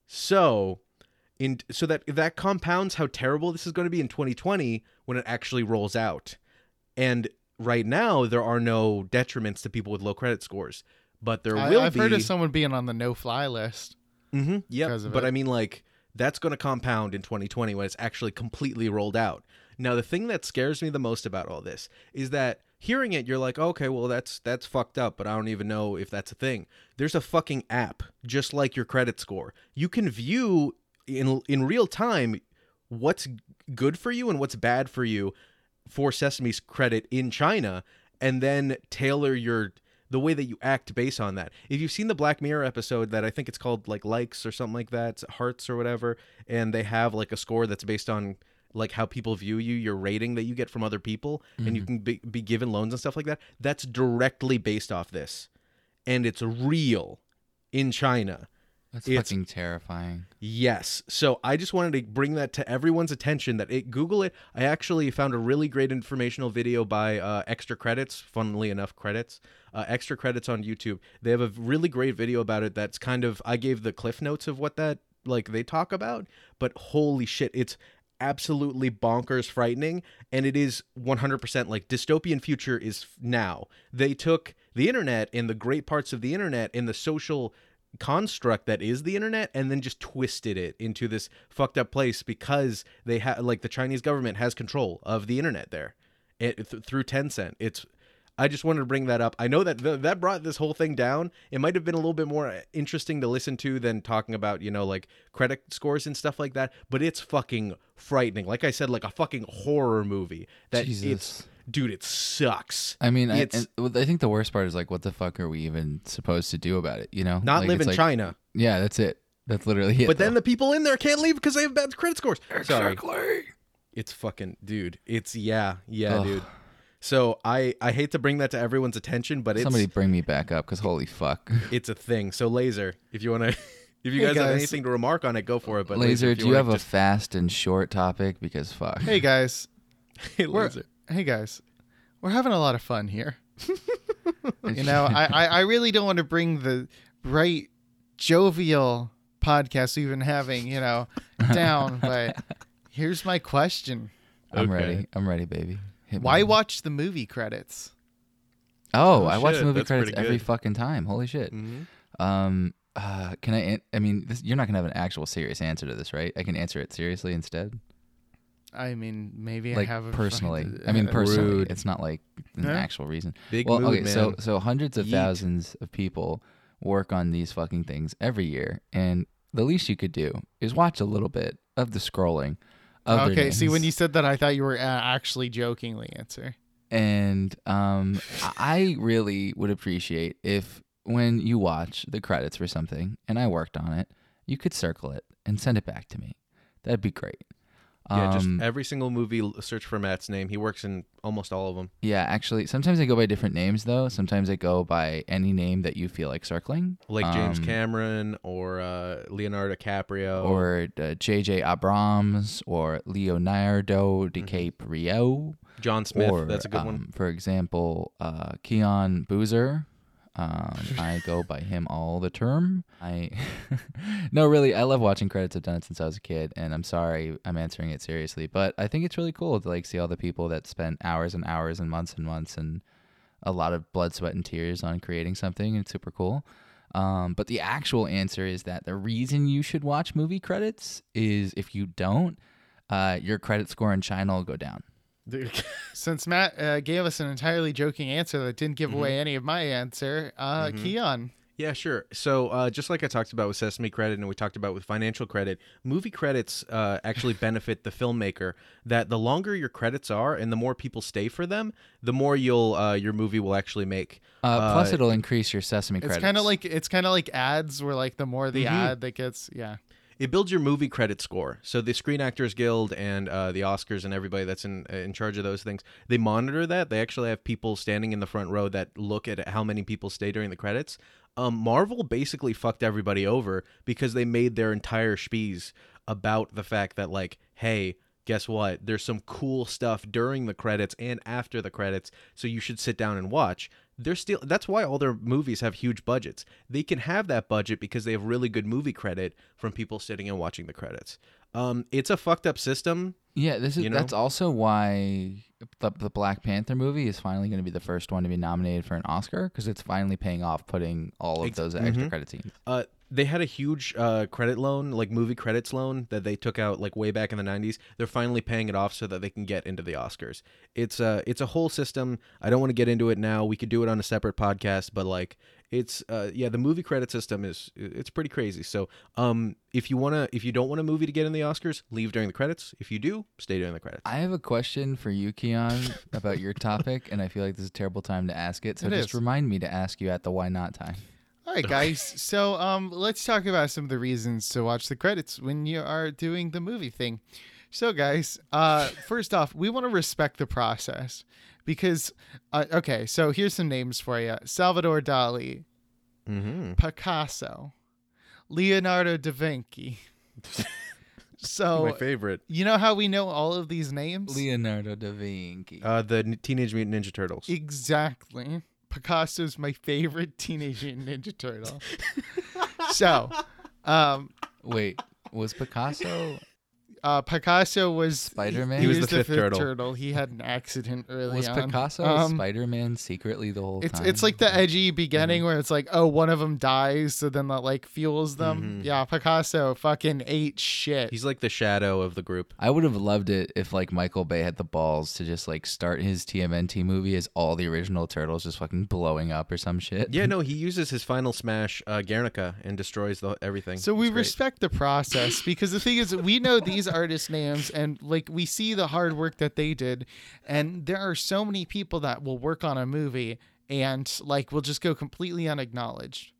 C: So, in so that that compounds how terrible this is going to be in 2020 when it actually rolls out. And right now there are no detriments to people with low credit scores, but there
A: I,
C: will
A: I've
C: be
A: heard of someone being on the no-fly list.
C: Mm-hmm. Yeah, but
A: it.
C: I mean, like that's going to compound in 2020 when it's actually completely rolled out. Now, the thing that scares me the most about all this is that hearing it, you're like, okay, well, that's that's fucked up, but I don't even know if that's a thing. There's a fucking app just like your credit score. You can view in in real time what's good for you and what's bad for you for Sesame's credit in China, and then tailor your the way that you act based on that. If you've seen the Black Mirror episode that I think it's called like likes or something like that, hearts or whatever, and they have like a score that's based on like how people view you, your rating that you get from other people, and you can be, be given loans and stuff like that. That's directly based off this, and it's real in China.
B: That's
C: It's-
B: fucking terrifying.
C: Yes. So I just wanted to bring that to everyone's attention that it Google it. I actually found a really great informational video by uh, Extra Credits, funnily enough, credits. Uh, extra credits on YouTube. They have a really great video about it that's kind of I gave the cliff notes of what that like they talk about, but holy shit, it's absolutely bonkers frightening and it is 100% like dystopian future is now. They took the internet and the great parts of the internet and the social construct that is the internet and then just twisted it into this fucked up place because they have like the Chinese government has control of the internet there it, th- through Tencent. It's I just wanted to bring that up. I know that th- that brought this whole thing down. It might have been a little bit more uh, interesting to listen to than talking about, you know, like credit scores and stuff like that, but it's fucking frightening. Like I said like a fucking horror movie. That it's dude, it sucks.
B: I mean, I, I think the worst part is like, what the fuck are we even supposed to do about it? You know,
C: Not
B: Like,
C: live in
B: like-
C: China.
B: Yeah, that's it. That's literally it.
C: But then the people in there can't leave because they have bad credit scores. Sorry. It's fucking dude. It's yeah, yeah,
B: Ugh.
C: dude. So I I hate to bring that to everyone's attention, but it's
B: somebody bring me back up because holy fuck.
C: it's a thing. So laser, if you want to, if you
A: Hey,
C: guys, have anything to remark on it, go for it. But
B: Laser,
C: if
B: do you
C: wanna
B: have a fast and short topic? Because fuck.
A: Hey guys,
C: Hey,
A: we're
C: laser.
A: hey guys, we're having a lot of fun here. You know, I, I, I really don't want to bring the bright, jovial podcast we've been having, you know, down. But here's my question:
B: I'm
C: Okay.
B: ready. I'm ready, baby. Hit me.
A: Why watch the movie credits?
B: Oh,
C: Oh,
B: I watch
C: the
B: movie
C: that's
B: credits every fucking time. Holy shit.
C: Mhm.
B: Um, uh, can I? I mean, this, you're not gonna have an actual serious answer to this, right? I can answer it seriously instead.
A: I mean, maybe
B: like
A: I have a
B: personally.
A: fucking-
B: I mean,
A: uh,
B: personally,
C: Rude.
B: it's not like an
A: Yeah.
B: actual reason.
C: Big
B: well,
C: mood,
B: okay, so so hundreds of
C: Yeet.
B: thousands of people work on these fucking things every year, and the least you could do is watch a little bit of the scrolling.
A: Okay, see, when you said that, I thought you were uh, actually jokingly answer.
B: and um, I really would appreciate if when you watch the credits for something, and I worked on it, you could circle it and send it back to me. That'd be great.
C: Yeah, just
B: Um,
C: every single movie. Search for Matt's name. He works in almost all of them.
B: Yeah, actually, sometimes I go by different names though. Sometimes I go by any name that you feel like circling,
C: Like James
B: Um,
C: Cameron or uh, Leonardo DiCaprio.
B: or uh, J.J. Abrams, or Leonardo
C: Mm-hmm.
B: DiCaprio,
C: John Smith.
B: or
C: that's a good one.
B: um, for example, uh, Keon Boozer. Um, I go by him all the term. I no, really, I love watching credits. I've done it since I was a kid, and I'm sorry I'm answering it seriously, but I think it's really cool to like see all the people that spent hours and hours and months and months and a lot of blood, sweat, and tears on creating something. It's super cool. Um, but the actual answer is that the reason you should watch movie credits is if you don't, uh, your credit score in China will go down.
A: Since Matt uh, gave us an entirely joking answer that didn't
C: Mm-hmm.
A: give away any of my answer, uh, Keon.
C: Yeah, sure. So, uh, just like I talked about with Sesame Credit and we talked about with financial credit, movie credits uh, actually benefit the filmmaker. That the longer your credits are and the more people stay for them, the more you'll uh, your movie will actually make.
B: Uh, plus, it'll increase your Sesame credit.
A: It's
B: credits.
A: kind of like it's kind of like ads, where like the more the
C: Mhm.
A: ad that gets, yeah.
C: It builds your movie credit score. So the Screen Actors Guild and uh, the Oscars and everybody that's in in charge of those things, they monitor that. They actually have people standing in the front row that look at how many people stay during the credits. Um, Marvel basically fucked everybody over because they made their entire spies about the fact that like, hey, guess what? There's some cool stuff during the credits and after the credits, so you should sit down and watch. They're still that's why all their movies have huge budgets. They can have that budget because they have really good movie credit from people sitting and watching the credits. Um, it's a fucked up system.
B: Yeah, this is
C: You know?
B: that's also why the, the Black Panther movie is finally going to be the first one to be nominated for an Oscar because it's finally paying off putting all of those extra
C: mhm.
B: credit scenes.
C: Uh, they had a huge uh, credit loan, like movie credits loan, that they took out like way back in the '90s. They're finally paying it off so that they can get into the Oscars. It's a it's a whole system. I don't want to get into it now. We could do it on a separate podcast, but like it's uh yeah, the movie credit system is it's pretty crazy. So um, if you wanna if you don't want a movie to get in the Oscars, leave during the credits. If you do, stay during the credits.
B: I have a question for you, Keon, about your topic, and I feel like this is a terrible time to ask it. So
A: It
B: just
A: is.
B: remind me to ask you at the why not time.
A: All right, guys. So, um, let's talk about some of the reasons to watch the credits when you are doing the movie thing. So, guys, uh, first off, we want to respect the process because, uh, okay, so here's some names for you: Salvador Dali,
C: Mm-hmm.
A: Picasso, Leonardo da Vinci. so,
C: My favorite,
A: you know how we know all of these names?
B: Leonardo da Vinci.
C: uh, the Teenage Mutant Ninja Turtles.
A: Exactly. Picasso's my favorite Teenage Ninja Turtle. so, um,
B: Wait, was Picasso?
A: Uh, Picasso was
B: Spider-Man?
A: He,
B: He
A: was,
C: was
A: the,
C: the
A: fifth,
C: fifth
A: turtle.
C: turtle.
A: He had an accident early
B: Was
A: on.
B: Picasso
A: Um,
B: Spider-Man secretly the whole
A: It's
B: time?
A: it's like the edgy
C: Mm-hmm.
A: beginning where it's like, oh, one of them dies, so then that like fuels them.
C: Mhm.
A: Yeah, Picasso fucking ate shit.
C: He's like the shadow of the group.
B: I would have loved it if like Michael Bay had the balls to just like start his TMNT movie as all the original turtles just fucking blowing up or some shit.
C: Yeah, no, he uses his final smash, uh, Guernica, and destroys the everything.
A: So we
C: It's great.
A: respect the process because the thing is, we know these artist names and like we see the hard work that they did, and there are so many people that will work on a movie and like will just go completely unacknowledged.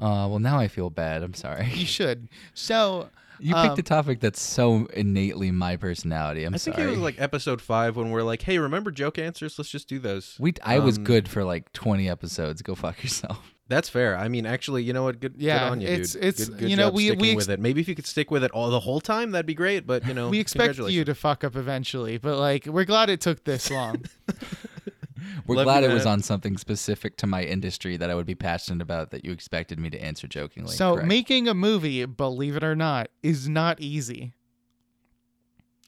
B: Uh, well, now I feel bad. I'm sorry.
A: You should. So
B: You
A: Um,
B: picked a topic that's so innately my personality. I'm
C: I think
B: sorry.
C: it was like episode five when we're like, "Hey, remember joke answers? Let's just do those."
B: we. I was
C: um,
B: good for like 20 episodes. Go fuck yourself.
C: That's fair. I mean, actually, you know what? Good,
A: Yeah,
C: good on you,
A: it's-
C: dude.
A: it's-
C: good, good
A: you know,
C: job
A: we-
C: sticking
A: we ex-
C: with it. Maybe if you could stick with it all the whole time, that'd be great. But you know,
A: we expect you to fuck up eventually, but like we're glad it took this long.
B: We're
C: Love
B: glad it was on something specific to my industry that I would be passionate about that you expected me to answer jokingly.
A: so
B: Correct.
A: making a movie, believe it or not, is not easy.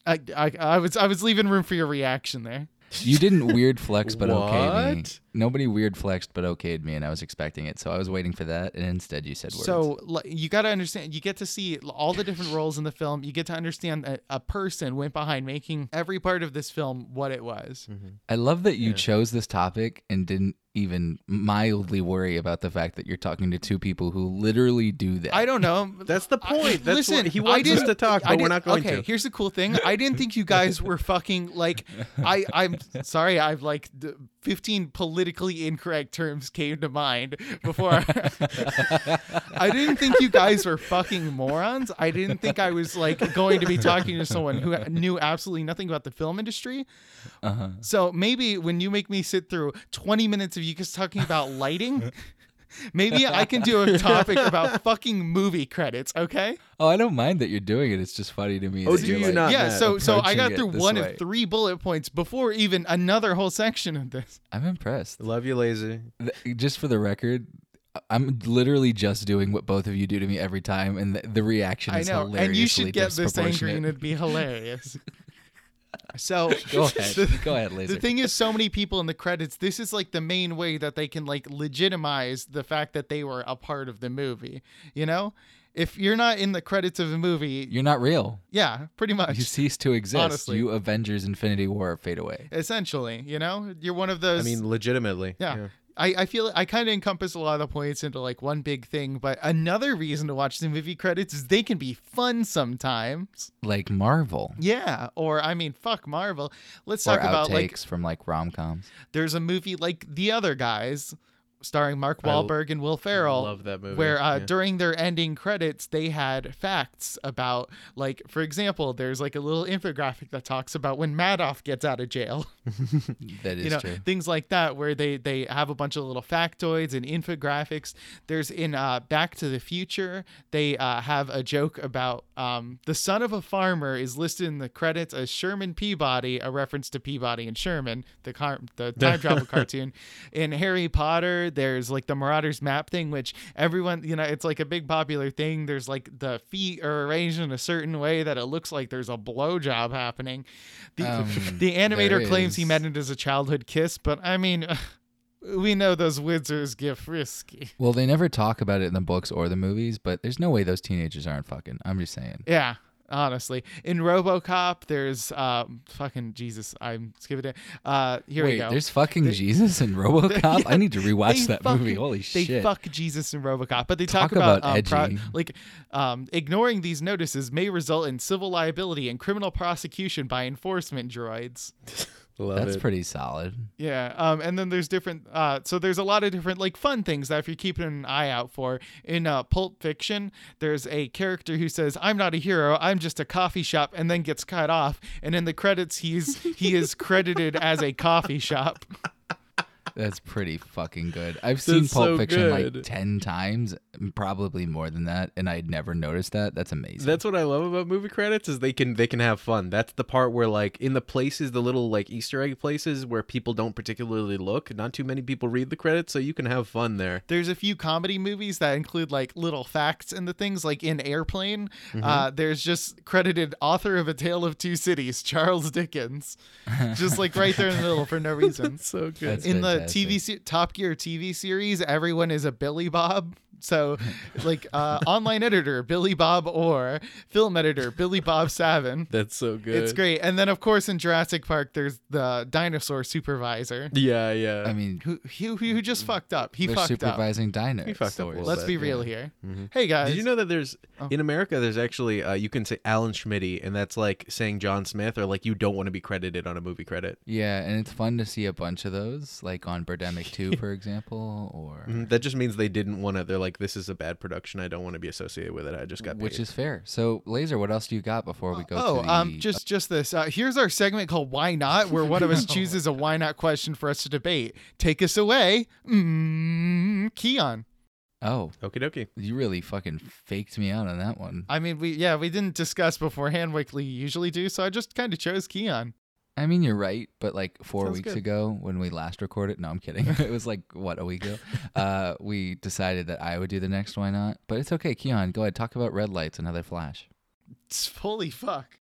A: I, I, I was I was leaving room for your reaction there.
B: You didn't weird flex, but okayed me. Nobody weird flexed, but okayed me, and I was expecting it. So I was waiting for that, and instead you said words.
A: So like, you got to understand. You get to see all the different roles in the film. You get to understand that a person went behind making every part of this film what it was. Mm-hmm.
B: I love that you
C: Yeah.
B: chose this topic and didn't even mildly worry about the fact that you're talking to two people who literally do that.
A: I don't know.
C: That's the
A: I-
C: point. That's
A: listen,
C: what he wants us to talk, but we're
A: didn't-
C: not going
A: okay,
C: to.
A: here's the cool thing. I didn't think you guys were fucking like. I I'm sorry. I've like 15 politically incorrect terms came to mind before. I didn't think you guys were fucking morons. I didn't think I was like going to be talking to someone who knew absolutely nothing about the film industry.
B: Uh-huh.
A: So maybe when you make me sit through 20 minutes of you guys talking about lighting, maybe I can do a topic about fucking movie credits, okay?
B: Oh, I don't mind that you're doing it. It's just funny to me.
C: Oh, do
B: you're, like,
C: not?
A: yeah, so so I got through one
B: way.
A: of three bullet points before even another whole section of this.
B: I'm impressed.
C: Love you, lazy.
B: Just for the record, I'm literally just doing what both of you do to me every time, and the, the reaction
A: I
B: is
A: know,
B: hilariously
A: and you should get this angry
B: disproportionate.
A: and it'd be hilarious. So
B: Go ahead.
A: the-
B: Go ahead, Laser.
A: The thing is, so many people in the credits. This is like the main way that they can like legitimize the fact that they were a part of the movie. You know, if you're not in the credits of a movie,
B: You're not real.
A: yeah, pretty much.
B: You cease to exist.
A: Honestly.
B: You Avengers Infinity War fade away.
A: Essentially, you know, you're one of those.
C: I mean, legitimately.
A: Yeah. I, I feel I kind of encompass a lot of the points into like one big thing, but another reason to watch the movie credits is they can be fun sometimes.
B: Like Marvel.
A: Yeah, or I mean, fuck Marvel. Let's
B: Or
A: talk about
B: outtakes
A: like
B: from like rom coms.
A: there's a movie like The Other Guys, starring Mark
C: I
A: Wahlberg and Will Ferrell.
C: Love that movie.
A: Where uh,
C: yeah.
A: during their ending credits, they had facts about, like, for example, there's like a little infographic that talks about when Madoff gets out of jail.
B: That is
A: you know
B: true.
A: things like that where they they have a bunch of little factoids and infographics there's in uh back to the future they uh have a joke about um the son of a farmer is listed in the credits as sherman peabody a reference to peabody and sherman the car the time travel cartoon in harry potter there's like the marauders map thing which everyone you know it's like a big popular thing there's like the feet are arranged in a certain way that it looks like there's a blowjob happening the,
B: Um,
A: the animator claims he meant it as a childhood kiss, but I mean, we know those wizards get frisky.
B: Well, they never talk about it in the books or the movies, but there's no way those teenagers aren't fucking. I'm just saying.
A: Yeah, honestly. In RoboCop, there's um fucking Jesus. I'm skipping it. Uh, here
B: Wait,
A: we go.
B: there's fucking Jesus in RoboCop. I need to rewatch
A: They
B: that
A: fucking-
B: movie. Holy
A: they
B: shit!
A: They fuck Jesus in RoboCop, but they talk,
B: Talk about
A: um, pro- like um, ignoring these notices may result in civil liability and criminal prosecution by enforcement droids.
C: Love
B: That's
C: it.
B: pretty solid.
A: Yeah. Um, and then there's different. Uh, so there's a lot of different like fun things that if you're keeping an eye out for in uh, Pulp Fiction, there's a character who says, "I'm not a hero. I'm just a coffee shop," and then gets cut off. And in the credits, he's he is credited as a coffee shop.
B: That's pretty fucking good. I've seen
C: That's
B: Pulp
C: so
B: Fiction like 10 times, probably more than that, and I'd never noticed that. That's amazing.
C: That's what I love about movie credits is they can they can have fun. That's the part where like in the places, the little like Easter egg places where people don't particularly look, not too many people read the credits, so you can have fun there.
A: There's a few comedy movies that include like little facts and the things like in Airplane. Uh, there's just credited author of A Tale of Two Cities, Charles Dickens, just like right there in the middle for no reason.
C: So good.
B: That's
A: in the
B: fantastic.
A: TV se- Top Gear TV series, everyone is a Billy Bob. So, like uh, online editor Billy Bob Orr, film editor Billy Bob Savin.
C: That's so good.
A: It's great. And then, of course, in Jurassic Park, there's the dinosaur supervisor
C: Yeah, yeah.
B: I mean,
A: who who, who just fucked up. He
B: they're
A: fucked up.
B: supervising dinosaurs.
C: He fucked up
A: Let's
C: bit,
A: be real
C: yeah.
A: here. Hey guys,
C: Did you know that there's
A: Oh.
C: in America there's actually uh, you can say Alan Smithee and that's like saying John Smith or like you don't want to be credited on a movie credit.
B: Yeah, and it's fun to see a bunch of those, like on Birdemic 2, for example, or
C: Mhm. That just means they didn't want to. They're like, this is a bad production. I don't want to be associated with it. I just got paid.
B: which is fair. So, Laser, what else do you got before we go
A: Oh,
B: to the
A: um, just just this. Uh, here's our segment called "Why Not," where one of us chooses a why not question for us to debate. Take us away, mm, Keon.
B: Oh,
C: Okie dokie.
B: you really fucking faked me out on that one.
A: I mean, we yeah, we didn't discuss beforehand like we usually do, so I just kind of chose Keon.
B: I mean, you're right, but like four
C: Sounds
B: weeks
C: good.
B: ago when we last recorded, no, I'm kidding. it was like what a week ago. Uh, we decided that I would do the next. Why not? But it's okay, Keon. Go ahead. Talk about red lights and how they flash.
A: It's holy fuck.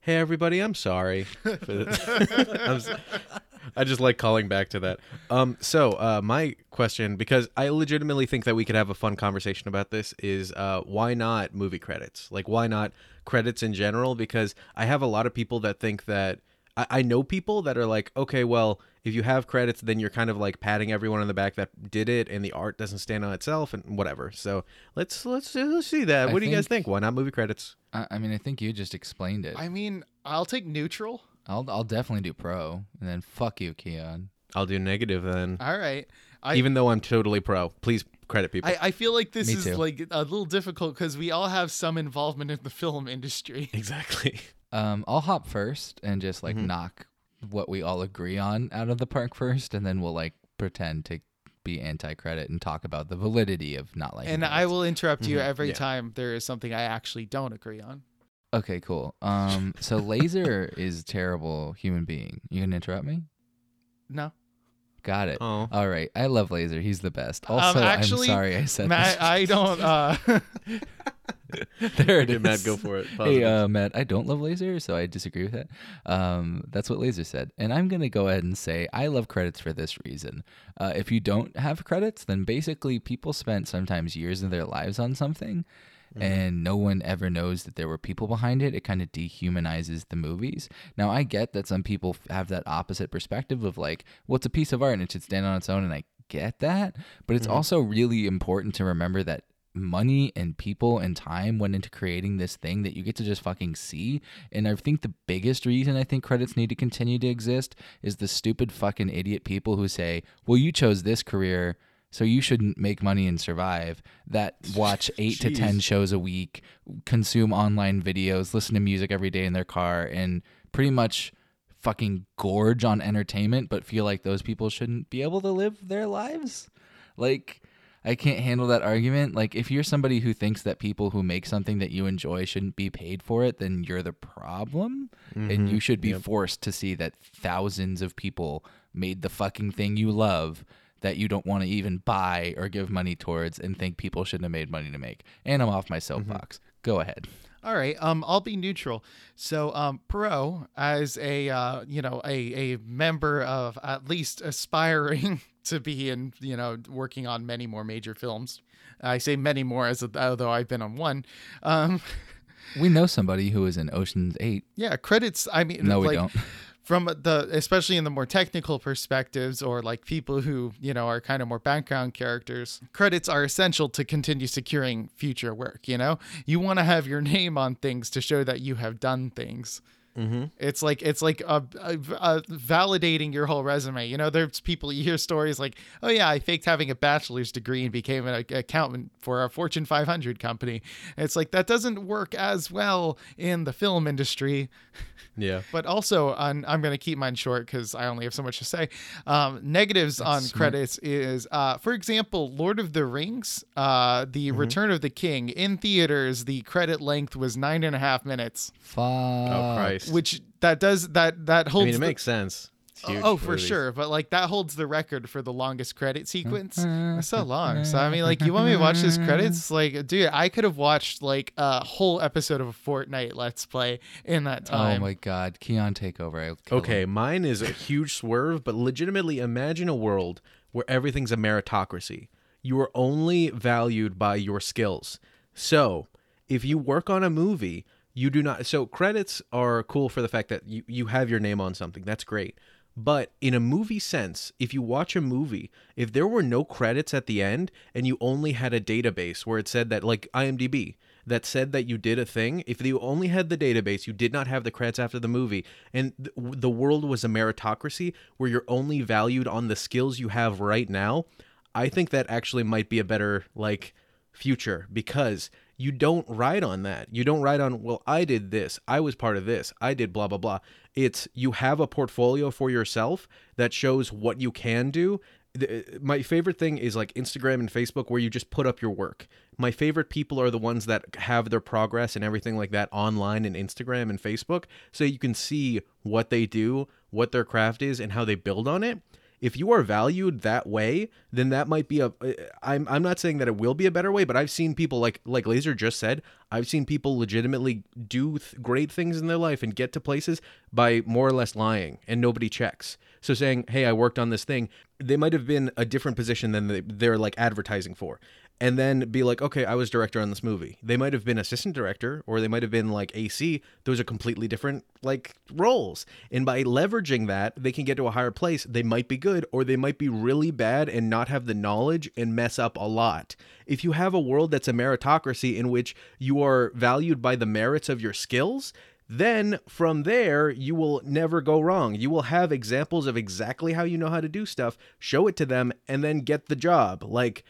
C: Hey everybody, I'm sorry. for the- I'm s- I just like calling back to that. Um, so uh, my question, because I legitimately think that we could have a fun conversation about this, is uh, why not movie credits? Like, why not credits in general? Because I have a lot of people that think that I, I know people that are like, okay, well, if you have credits, then you're kind of like patting everyone on the back that did it, and the art doesn't stand on itself, and whatever. So let's let's let's see that.
B: I
C: What do you guys
B: think-
C: think? Why not movie credits?
B: I, I mean, I think you just explained it.
A: I mean, I'll take neutral.
B: I'll I'll definitely do pro, and then fuck you, Keon.
C: I'll do negative then.
A: All right. I,
C: even though I'm totally pro. Please credit people.
A: I, I feel like this
B: Me
A: is
B: too.
A: like a little difficult because we all have some involvement in the film industry.
C: exactly.
B: Um, I'll hop first and just like
C: Mhm.
B: knock what we all agree on out of the park first, and then we'll like pretend to be anti-credit and talk about the validity of not liking.
A: And I
B: credits.
A: will interrupt you
C: Mhm,
A: every
C: yeah.
A: time there is something I actually don't agree on.
B: Okay, cool. Um, so Laser is a terrible human being. You gonna interrupt me?
A: No.
B: Got it.
C: Oh.
B: All right. I love Laser. He's the best. Also,
A: Um, actually,
B: I'm sorry I said
A: Matt,
B: this.
A: I don't. Uh,
B: there it
C: Okay,
B: is.
C: Matt, go for it.
B: Hey, uh, Matt, I don't love Laser, so I disagree with that. Um, that's what Laser said. And I'm going to go ahead and say I love credits for this reason. Uh, if you don't have credits, then basically people spent sometimes years of their lives on something Mm-hmm. and no one ever knows that there were people behind it. It kind of dehumanizes the movies. Now, I get that some people have that opposite perspective of like, well, it's a piece of art and it should stand on its own, and I get that. But it's mm-hmm. also really important to remember that money and people and time went into creating this thing that you get to just fucking see. And I think the biggest reason I think credits need to continue to exist is the stupid fucking idiot people who say, well, you chose this career. So you shouldn't make money and survive. That watch eight to ten shows a week, consume online videos, listen to music every day in their car, and pretty much fucking gorge on entertainment, but feel like those people shouldn't be able to live their lives. Like, I can't handle that argument. Like, if you're somebody who thinks that people who make something that you enjoy shouldn't be paid for it, then you're the problem. And mm-hmm. you should be forced to see that thousands of people made the fucking thing you love that you don't want to even buy or give money towards and think people shouldn't have made money to make. And I'm off my soapbox. Go ahead.
A: All right. Um, I'll be neutral. So, um, Perot, as a uh, you know, a a member of at least aspiring to be in, you know, working on many more major films. I say many more as although I've been on one. Um,
B: We know somebody who is in Ocean's 8.
A: yeah, credits. I mean,
B: No, we don't.
A: from the especially in the more technical perspectives or like people who you know are kind of more background characters credits are essential to continue securing future work you know? You want to have your name on things to show that you have done things
C: Mm-hmm.
A: it's like it's like a, a, a validating your whole resume. You know, there's people you hear stories like, "Oh yeah, I faked having a bachelor's degree and became an accountant for a Fortune 500 company." It's like that doesn't work as well in the film industry.
C: Yeah.
A: But also, on, I'm going to keep mine short because I only have so much to say. Um, negatives on
B: smart.
A: credits is, uh, for example, Lord of the Rings, uh, The
C: Mm-hmm.
A: Return of the King. In theaters, the credit length was nine and a half minutes,
B: Fuck.
C: Oh Christ.
A: Which that does that that holds.
C: I
A: holds.
C: mean, it
A: the-
C: makes sense. Oh, huge
A: oh, for
C: movies.
A: sure, but like that holds the record for the longest credit sequence. It's so long. So I mean, like, you want me to watch this credits? Like, dude, I could have watched like a whole episode of a Fortnite Let's Play in that
B: oh
A: time.
B: Oh my god. Keon take over. Him.
C: Okay, mine is a huge swerve, but legitimately imagine a world where everything's a meritocracy. You are only valued by your skills. So, if you work on a movie, you do not so credits are cool for the fact that you, you have your name on something. That's great. But in a movie sense, if you watch a movie, if there were no credits at the end and you only had a database where it said that like IMDb that said that you did a thing, if you only had the database, you did not have the credits after the movie, and th- the world was a meritocracy where you're only valued on the skills you have right now, I think that actually might be a better like future because you don't ride on that. You don't ride on, well, I did this. I was part of this. I did blah, blah, blah. It's you have a portfolio for yourself that shows what you can do. The- My favorite thing is like Instagram and Facebook where you just put up your work. My favorite people are the ones that have their progress and everything like that online and Instagram and Facebook so you can see what they do, what their craft is, and how they build on it if you are valued that way, then that might be a. Uh, I'm I'm not saying that it will be a better way, but I've seen people like like Laser just said. I've seen people legitimately do th- great things in their life and get to places by more or less lying, and nobody checks. So saying, "Hey, I worked on this thing," they might have been a different position than they, they're like advertising for and then be like, okay, I was director on this movie. They might have been assistant director or they might have been like AC. Those are completely different like roles. And by leveraging that, they can get to a higher place. They might be good or they might be really bad and not have the knowledge and mess up a lot. If you have a world that's a meritocracy in which you are valued by the merits of your skills, then from there you will never go wrong. You will have examples of exactly how you know how to do stuff, show it to them and then get the job. Like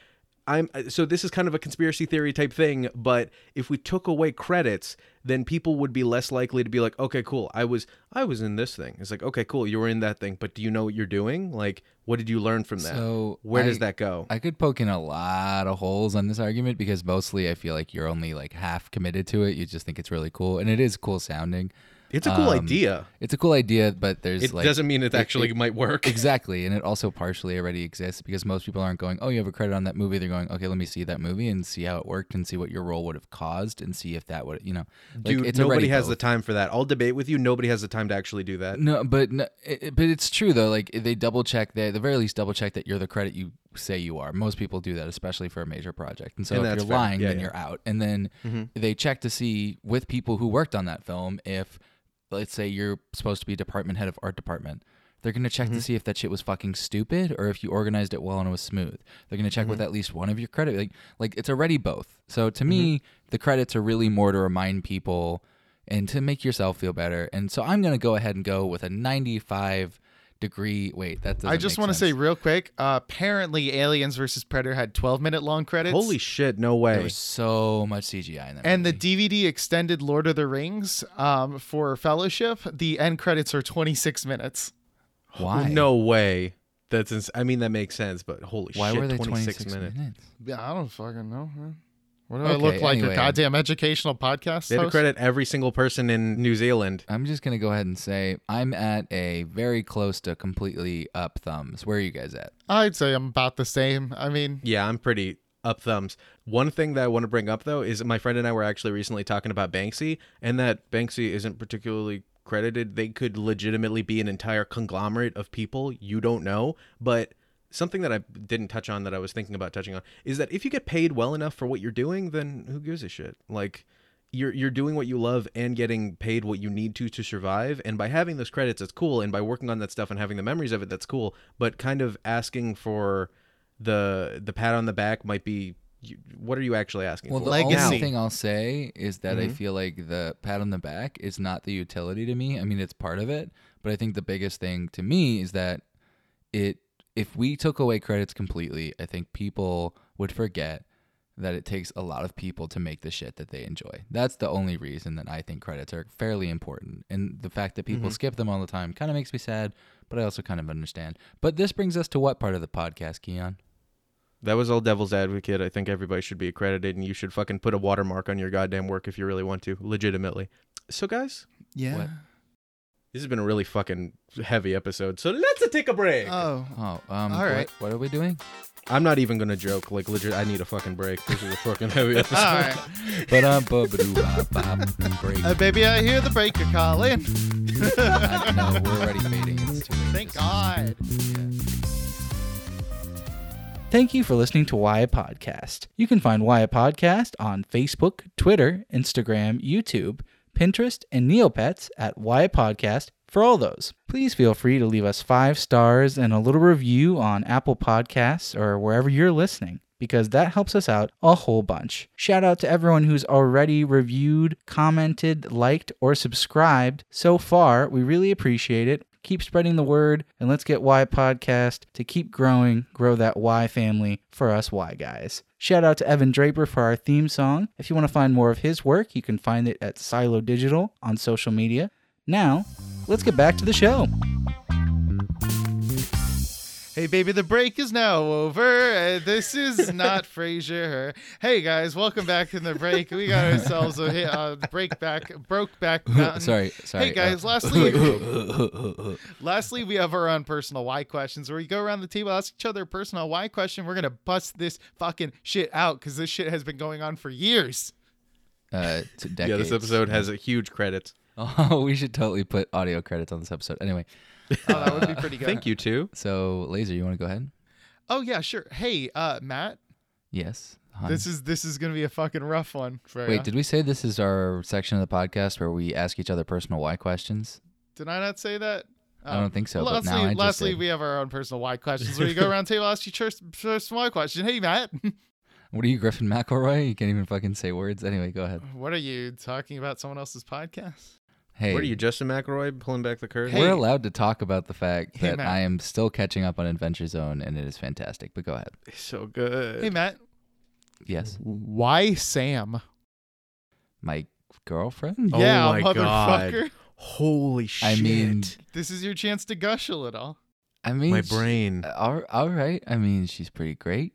C: I'm uh, so this is kind of a conspiracy theory type thing, but if we took away credits, then people would be less likely to be like, "Okay, cool. I was I was in this thing." It's like, "Okay, cool. You were in that thing, but do you know what you're doing? Like, what did you learn from that?
B: So
C: Where does that go?"
B: I could poke in a lot of holes on this argument because mostly I feel like you're only like half committed to it. You just think it's really cool, and it is cool sounding.
C: It's a cool
B: um,
C: idea.
B: It's a cool idea, but there's
C: It
B: like
C: doesn't mean it actually might work.
B: exactly, and it also partially already exists because most people aren't going, "Oh, you have a credit on that movie." They're going, "Okay, let me see that movie and see how it worked and see what your role would have caused and see if that would, you know." Like,
C: Dude, nobody has
B: both.
C: the time for that. I'll debate with you. Nobody has the time to actually do that.
B: No, but no, it, but it's true though. Like they double check. They at the very least double check that you're the credit you say you are. Most people do that, especially for a major project. And so
C: And
B: if you're
C: fair.
B: lying,
C: Yeah,
B: then
C: yeah.
B: you're out. And then they check to see with people who worked on that film if, let's say, you're supposed to be department head of art department. They're going to check to mm-hmm. see if that shit was fucking stupid or if you organized it well and it was smooth. They're going to check with mm-hmm. at least one of your credit. Like, like it's already both. So to me, mm-hmm. the credits are really more to remind people and to make yourself feel better. And so I'm going to go ahead and go with a 95 degree. Wait, that doesn't
A: I just
B: want to
A: say real quick. Uh, apparently, Aliens versus Predator had 12 minute long credits.
C: Holy shit! No way.
B: there
C: way.
B: was so much CGI in that.
A: and the. DVD extended Lord of the Rings um, for Fellowship, the end credits are 26 minutes.
B: why?
C: No way. That's. Ins- I mean, that makes sense, but holy
B: Why
C: shit!
B: Why were they
C: 26,
B: 26
C: minutes.
B: minutes?
A: Yeah, I don't fucking know. Man. What do I look like?
B: anyway.
A: A goddamn educational podcast
C: They had to credit every single person in New Zealand.
B: I'm just gonna go ahead and say I'm at a very close to completely up thumbs. Where are you guys at?
A: I'd say I'm about the same. I mean,
C: Yeah, I'm pretty up thumbs. One thing that I want to bring up though is my friend and I were actually recently talking about Banksy, and that Banksy isn't particularly credited. They could legitimately be an entire conglomerate of people you don't know, but something that I didn't touch on that I was thinking about touching on is that if you get paid well enough for what you're doing, then who gives a shit? Like you're you're doing what you love and getting paid what you need to to survive and by having those credits it's cool and by working on that stuff and having the memories of it that's cool but kind of asking for the the pat on the back might be you, what are you actually asking
B: Well,
C: for
B: the
A: Legacy.
B: only thing I'll say is that I
C: Mhm.
B: feel like the pat on the back is not the utility to me. I mean, it's part of it, but I think the biggest thing to me is that it if we took away credits completely, I think people would forget that it takes a lot of people to make the shit that they enjoy. That's the only reason that I think credits are fairly important. And the fact that people mm-hmm. skip them all the time kind of makes me sad, but I also kind of understand. But this brings us to what part of the podcast, Keon?
C: that was all devil's advocate i think everybody should be accredited and you should fucking put a watermark on your goddamn work if you really want to legitimately so guys
A: yeah.
B: What?
C: This has been a really fucking heavy episode so let's take a break
A: Oh,
B: Oh, um,
A: All
B: what- what are we doing?
C: i'm not even gonna joke like legit i need a fucking break this is a fucking heavy episode
A: all right.
B: But um, break.
A: Uh, baby, I hear the breaker calling.
B: I, no, we're already fading. It's too late.
A: Thank God.
D: Thank you for listening to Why Podcast. You can find Why Podcast on Facebook, Twitter, Instagram, YouTube, Pinterest, and Neopets at Why Podcast for all those. Please feel free to leave us five stars and a little review on Apple Podcasts or wherever you're listening. Because that helps us out a whole bunch. Shout out to everyone who's already reviewed, commented, liked, or subscribed so far. We really appreciate it keep spreading the word and let's get Y Podcast to keep growing, grow that Y family for us Y guys. Shout out to Evan Draper for our theme song. If you want to find more of his work, you can find it at Silo Digital on social media. Now, let's get back to the show.
A: Hey, baby, the break is now over. Uh, this is not Frasier. Hey, guys, welcome back to the break. We got ourselves a hit, uh, break back, broke back mountain.
B: sorry, sorry.
A: Hey, guys,
B: uh,
A: lastly, lastly, we have our own personal why questions where we go around the table, ask each other a personal why question. We're gonna bust this fucking shit out because this shit has been going on for years.
B: uh, to decades.
C: yeah this episode has a huge credits
B: Oh, we should totally put audio credits on this episode. Anyway,
A: Oh, that would be pretty good.
C: thank you too
B: so Laser, you want to go ahead?
A: Oh yeah, sure. Hey, uh, Matt,
B: Yes.
A: this is this is gonna be a fucking rough one.
B: Wait,
A: ya.
B: did we say this is our section of the podcast where we ask each other personal why questions?
A: Did I not say that?
B: I don't think so,
A: Well,
B: but
A: lastly, lastly we have our own personal why questions where you go around the table, ask each other personal why question. Hey, Matt,
B: What are you, Griffin McElroy? You can't even fucking say words. Anyway, go ahead.
A: what are you talking about? Someone else's podcast?
B: Hey,
C: what are you justin mcelroy pulling back the curtain
B: we're
A: Hey.
B: allowed to talk about the fact
A: Hey,
B: that
A: Matt.
B: I am still catching up on Adventure Zone, and it is fantastic. But go ahead.
C: so good
A: Hey, Matt,
B: Yes,
A: why Sam?
B: my girlfriend.
C: Oh
A: yeah,
C: my God.
A: motherfucker.
C: holy shit
B: I mean,
A: This is your chance to gush a little.
B: I mean,
C: my
B: sh-
C: brain uh,
B: all, all right. I mean, she's pretty great.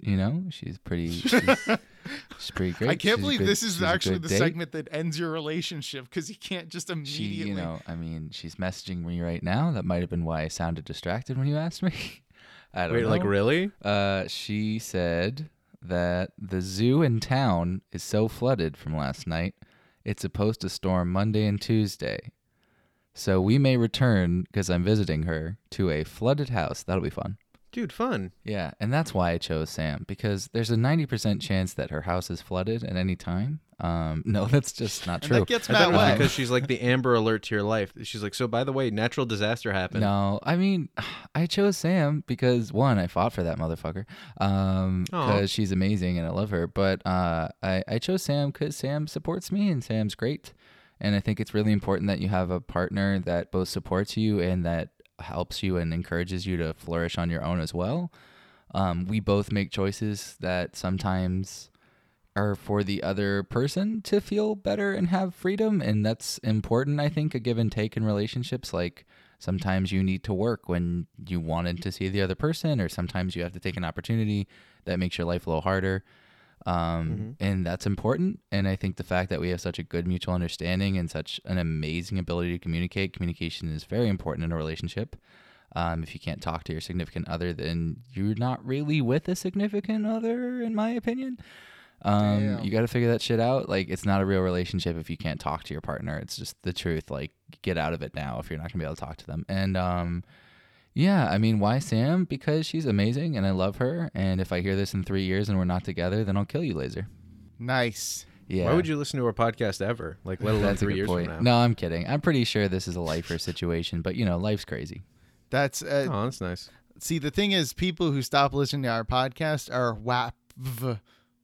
B: You know, she's pretty. She's, she's pretty great.
A: I can't
B: She's
A: believe
B: good-
A: this is actually the
B: date.
A: segment that ends your relationship because you can't just
B: She,
A: immediately.
B: you know, I mean, she's messaging me right now. That might have been why I sounded distracted when you asked me. I don't
C: wait
B: know.
C: like really
B: Uh, she said that the zoo in town is so flooded from last night. It's supposed to storm Monday and Tuesday. So we may return because I'm visiting her to a flooded house. That'll be fun.
C: Dude fun
B: Yeah, and that's why I chose Sam because there's a 90% chance that her house is flooded at any time. Um, no, that's just not
A: And
B: true.
A: that gets
C: I thought
A: Matt wet.
C: because she's like the Amber Alert to your life. She's like, so by the way, natural disaster happened.
B: No, I mean, I chose Sam because one, I fought for that motherfucker, um, because she's amazing and I love her. But uh, I I chose Sam because Sam supports me and Sam's great, and I think it's really important that you have a partner that both supports you and that helps you and encourages you to flourish on your own as well. Um, we both make choices that sometimes are for the other person to feel better and have freedom and that's important i think a give and take in relationships like sometimes you need to work when you wanted to see the other person or sometimes you have to take an opportunity that makes your life a little harder um, and that's important and i think the fact that we have such a good mutual understanding and such an amazing ability to communicate communication is very important in a relationship um, if you can't talk to your significant other then you're not really with a significant other in my opinion um, you got to figure that shit out. Like, it's not a real relationship if you can't talk to your partner. It's just the truth. Like, get out of it now if you're not gonna be able to talk to them. And um, yeah, I mean, why Sam? Because she's amazing and I love her. And if I hear this in three years and we're not together, then I'll kill you, Laser.
A: Nice.
B: Yeah.
C: Why would you listen to our podcast ever? Like, let alone
B: That's a
C: three
B: good
C: years
B: point.
C: from now.
B: No, I'm kidding. I'm pretty sure this is a lifer situation, but you know, life's crazy.
A: That's uh,
C: Oh, that's nice.
A: see the thing is people who stop listening to our podcast are WAP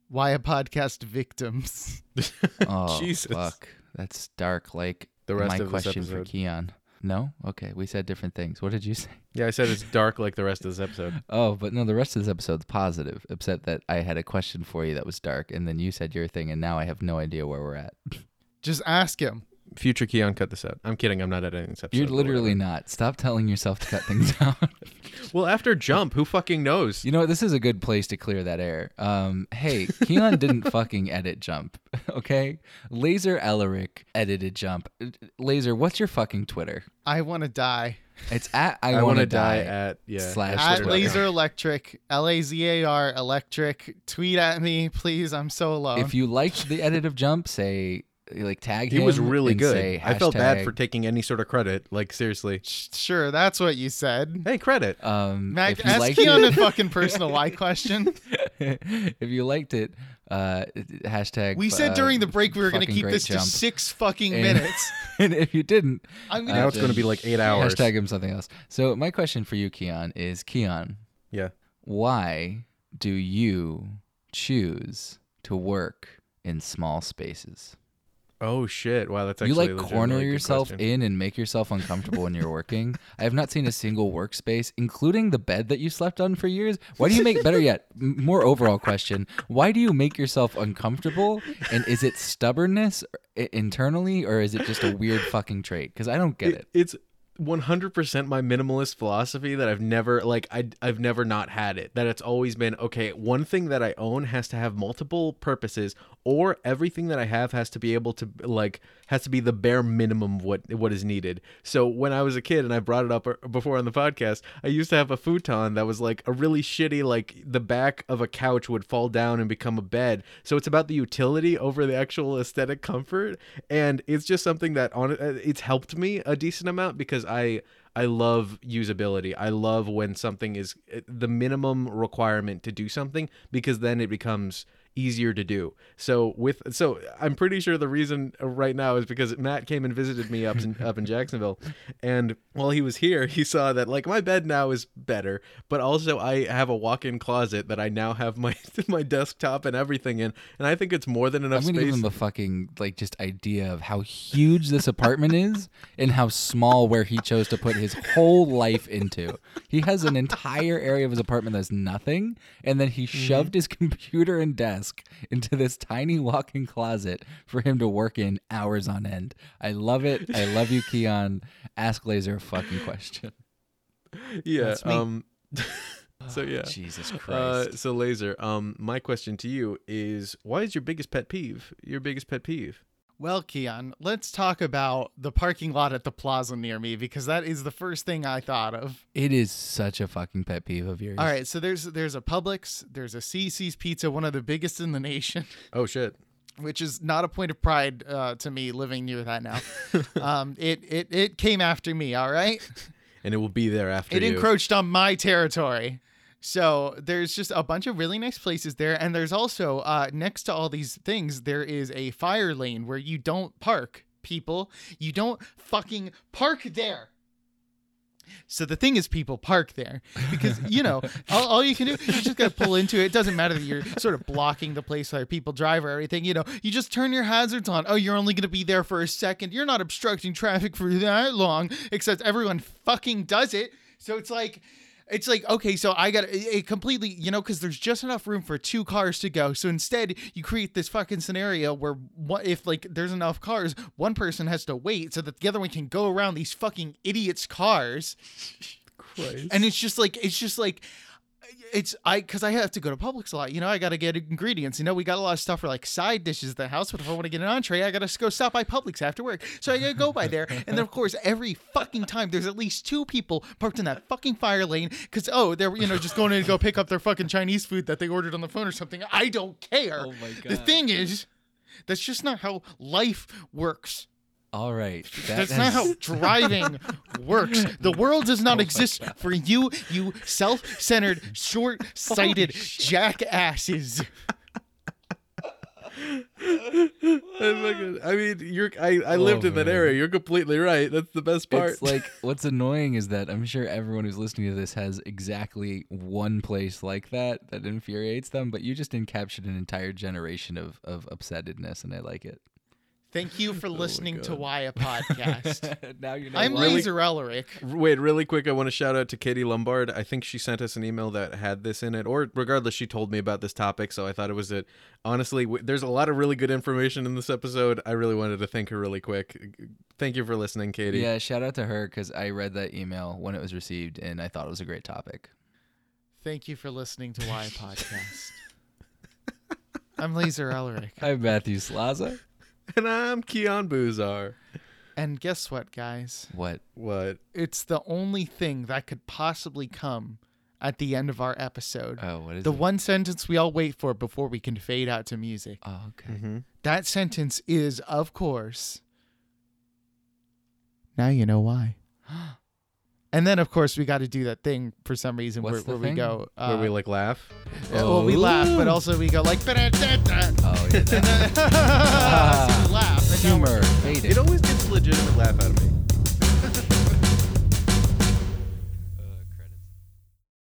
A: why a podcast victims.
B: Oh,
C: Jesus.
B: fuck. That's dark. Like
C: The rest
B: my
C: of this
B: question for
C: episode.
B: Keon. No? Okay, we said different things. What did you say?
C: Yeah, I said it's dark like the rest of this episode.
B: Oh, but no, the rest of this episode's positive, except that I had a question for you that was dark, and then you said your thing, and now I have no idea where we're at.
A: Just ask him.
C: Future Keon, cut this out. I'm kidding. I'm not editing this episode.
B: You're literally not. Stop telling yourself to cut things out.
C: Well, after Jump, who fucking knows?
B: you know what? This is a good place to clear that air. Um, hey, Keon didn't fucking edit Jump, okay? Laser Ellerick edited Jump. Laser, what's your fucking Twitter?
A: I want to die.
B: It's at I,
C: I,
B: want
C: want
B: to
C: die,
B: die.
C: at yeah
B: slash
A: At
B: Twitter.
A: Laser Electric, L A Z A R Electric. Tweet at me, please. I'm so alone.
B: If you liked the edit of Jump, say like tag
C: He was really
B: and
C: good.
B: say
C: I felt bad for taking any sort of credit. Like seriously.
A: Sure, that's what you said.
C: Hey, credit.
B: Um,
A: Mac,
B: if you
A: ask
B: liked
A: Keon
B: it,
A: a fucking personal why question.
B: if you liked it, uh, hashtag.
A: We said
B: uh,
A: during the break we were going to keep
B: great
A: this to six fucking
B: And-
A: minutes.
B: and if you didn't,
A: I'm gonna
C: now it's going to be like eight hours.
B: hashtag him something else. So my question for you, Keon, is Keon,
C: Yeah.
B: why do you choose to work in small spaces?
C: Oh shit! Wow, that's actually
B: you like corner yourself
C: question.
B: in and make yourself uncomfortable when you're working. I have not seen a single workspace, including the bed that you slept on for years. Why do you make better yet? More overall question: Why do you make yourself uncomfortable? And is it stubbornness internally, or is it just a weird fucking trait? Because I don't get it.
C: It's 100% my minimalist philosophy that I've never like I I've never not had it. That it's always been okay, one thing that I own has to have multiple purposes or everything that I have has to be able to like has to be the bare minimum what what is needed. So when I was a kid and I brought it up uh, before on the podcast, I used to have a futon that was like a really shitty like the back of a couch would fall down and become a bed. So it's about the utility over the actual aesthetic comfort and it's just something that on uh, it's helped me a decent amount because I I love usability. I love when something is uh, the minimum requirement to do something because then it becomes easier to do. So with so I'm pretty sure the reason right now is because Matt came and visited me up in up in Jacksonville and while he was here he saw that like my bed now is better but also I have a walk-in closet that I now have my my desktop and everything in and I think it's more than enough.
B: I'm gonna give him a fucking like just idea of how huge this apartment is and how small where he chose to put his whole life into. He has an entire area of his apartment that's nothing, and then he mm-hmm. shoved his computer and desk into this tiny walk-in closet for him to work in hours on end. I love it. I love you, Keon. Ask Laser a fucking question.
C: yeah. Um so yeah.
B: Jesus
C: Uh,
B: Christ.
C: so laser. Um, my question to you is, why is your biggest pet peeve? Your biggest pet peeve?
A: Well, Keon, let's talk about the parking lot at the plaza near me because that is the first thing I thought of.
B: it is such a fucking pet peeve of yours.
A: All right, so there's there's a Publix, there's a CiCi's Pizza, one of the biggest in the nation,
C: Oh shit.
A: which is not a point of pride uh, to me living near that now. um, it it it came after me. All right,
C: And it will be there after
A: it
C: you.
A: encroached on my territory. So there's just a bunch of really nice places there, and there's also uh, next to all these things there is a fire lane where you don't park. People, you don't fucking park there. So the thing is, people park there because you know all, all you can do. You just gotta pull into it. It doesn't matter that you're sort of blocking the place where people drive or everything. You know, you just turn your hazards on. Oh, you're only gonna be there for a second. You're not obstructing traffic for that long. Except everyone fucking does it. So it's like. It's like okay, so I got it completely, you know, because there's just enough room for two cars to go. So instead, you create this fucking scenario where what if like there's enough cars, one person has to wait so that the other one can go around these fucking idiots' cars.
C: Christ.
A: And it's just like it's just like it's I because I have to go to Publix a lot. You know, I got to get ingredients. You know, we got a lot of stuff for like side dishes at the house. But if I want to get an entree, I got to go stop by Publix after work. So I got to go by there. And then of course, every fucking time there's at least two people parked in that fucking fire lane because oh, they're you know just going in to go pick up their fucking Chinese food that they ordered on the phone or something. I don't care.
B: Oh my god.
A: The thing is, that's just not how life works.
B: All right. That
A: That's not how driving works. The world does not oh exist for you, you self-centered, short-sighted jackasses.
C: I, mean, you're. I, I lived oh, in that
B: Oh, man.
C: area. You're completely right. That's the best part.
B: It's like what's annoying is that I'm sure everyone who's listening to this has exactly one place like that that infuriates them, but you just encaptured an entire generation of of upsettedness, and I like it.
A: Thank you for oh listening to Why a Podcast.
B: now you know
A: I'm
B: why.
A: Laser Elric.
C: Wait, really quick, I want to shout out to Katie Lombard. I think she sent us an email that had this in it, or regardless, she told me about this topic, so I thought it was it. Honestly, w- there's a lot of really good information in this episode. I really wanted to thank her really quick. Thank you for listening, Katie.
B: Yeah, shout out to her because I read that email when it was received, and I thought it was a great topic.
A: Thank you for listening to Why a Podcast. I'm Laser Elric.
B: I'm Matthew Slaza.
C: And I'm Keon Buzar.
A: And guess what, guys?
B: What?
C: What?
A: It's the only thing that could possibly come at the end of our episode.
B: Oh, what is it?
A: the
B: it?
A: one sentence we all wait for before we can fade out to music.
B: Oh, okay.
C: Mm-hmm.
A: That sentence is, of course, now you know why. And then, of course, we got to do that thing for some reason where, where we
B: thing?
A: go. Uh,
C: Where we like laugh?
A: well, we laugh, but also we go like.
B: Oh, yeah.
A: so we laugh.
B: Humor.
C: It always gets a legitimate laugh out of me.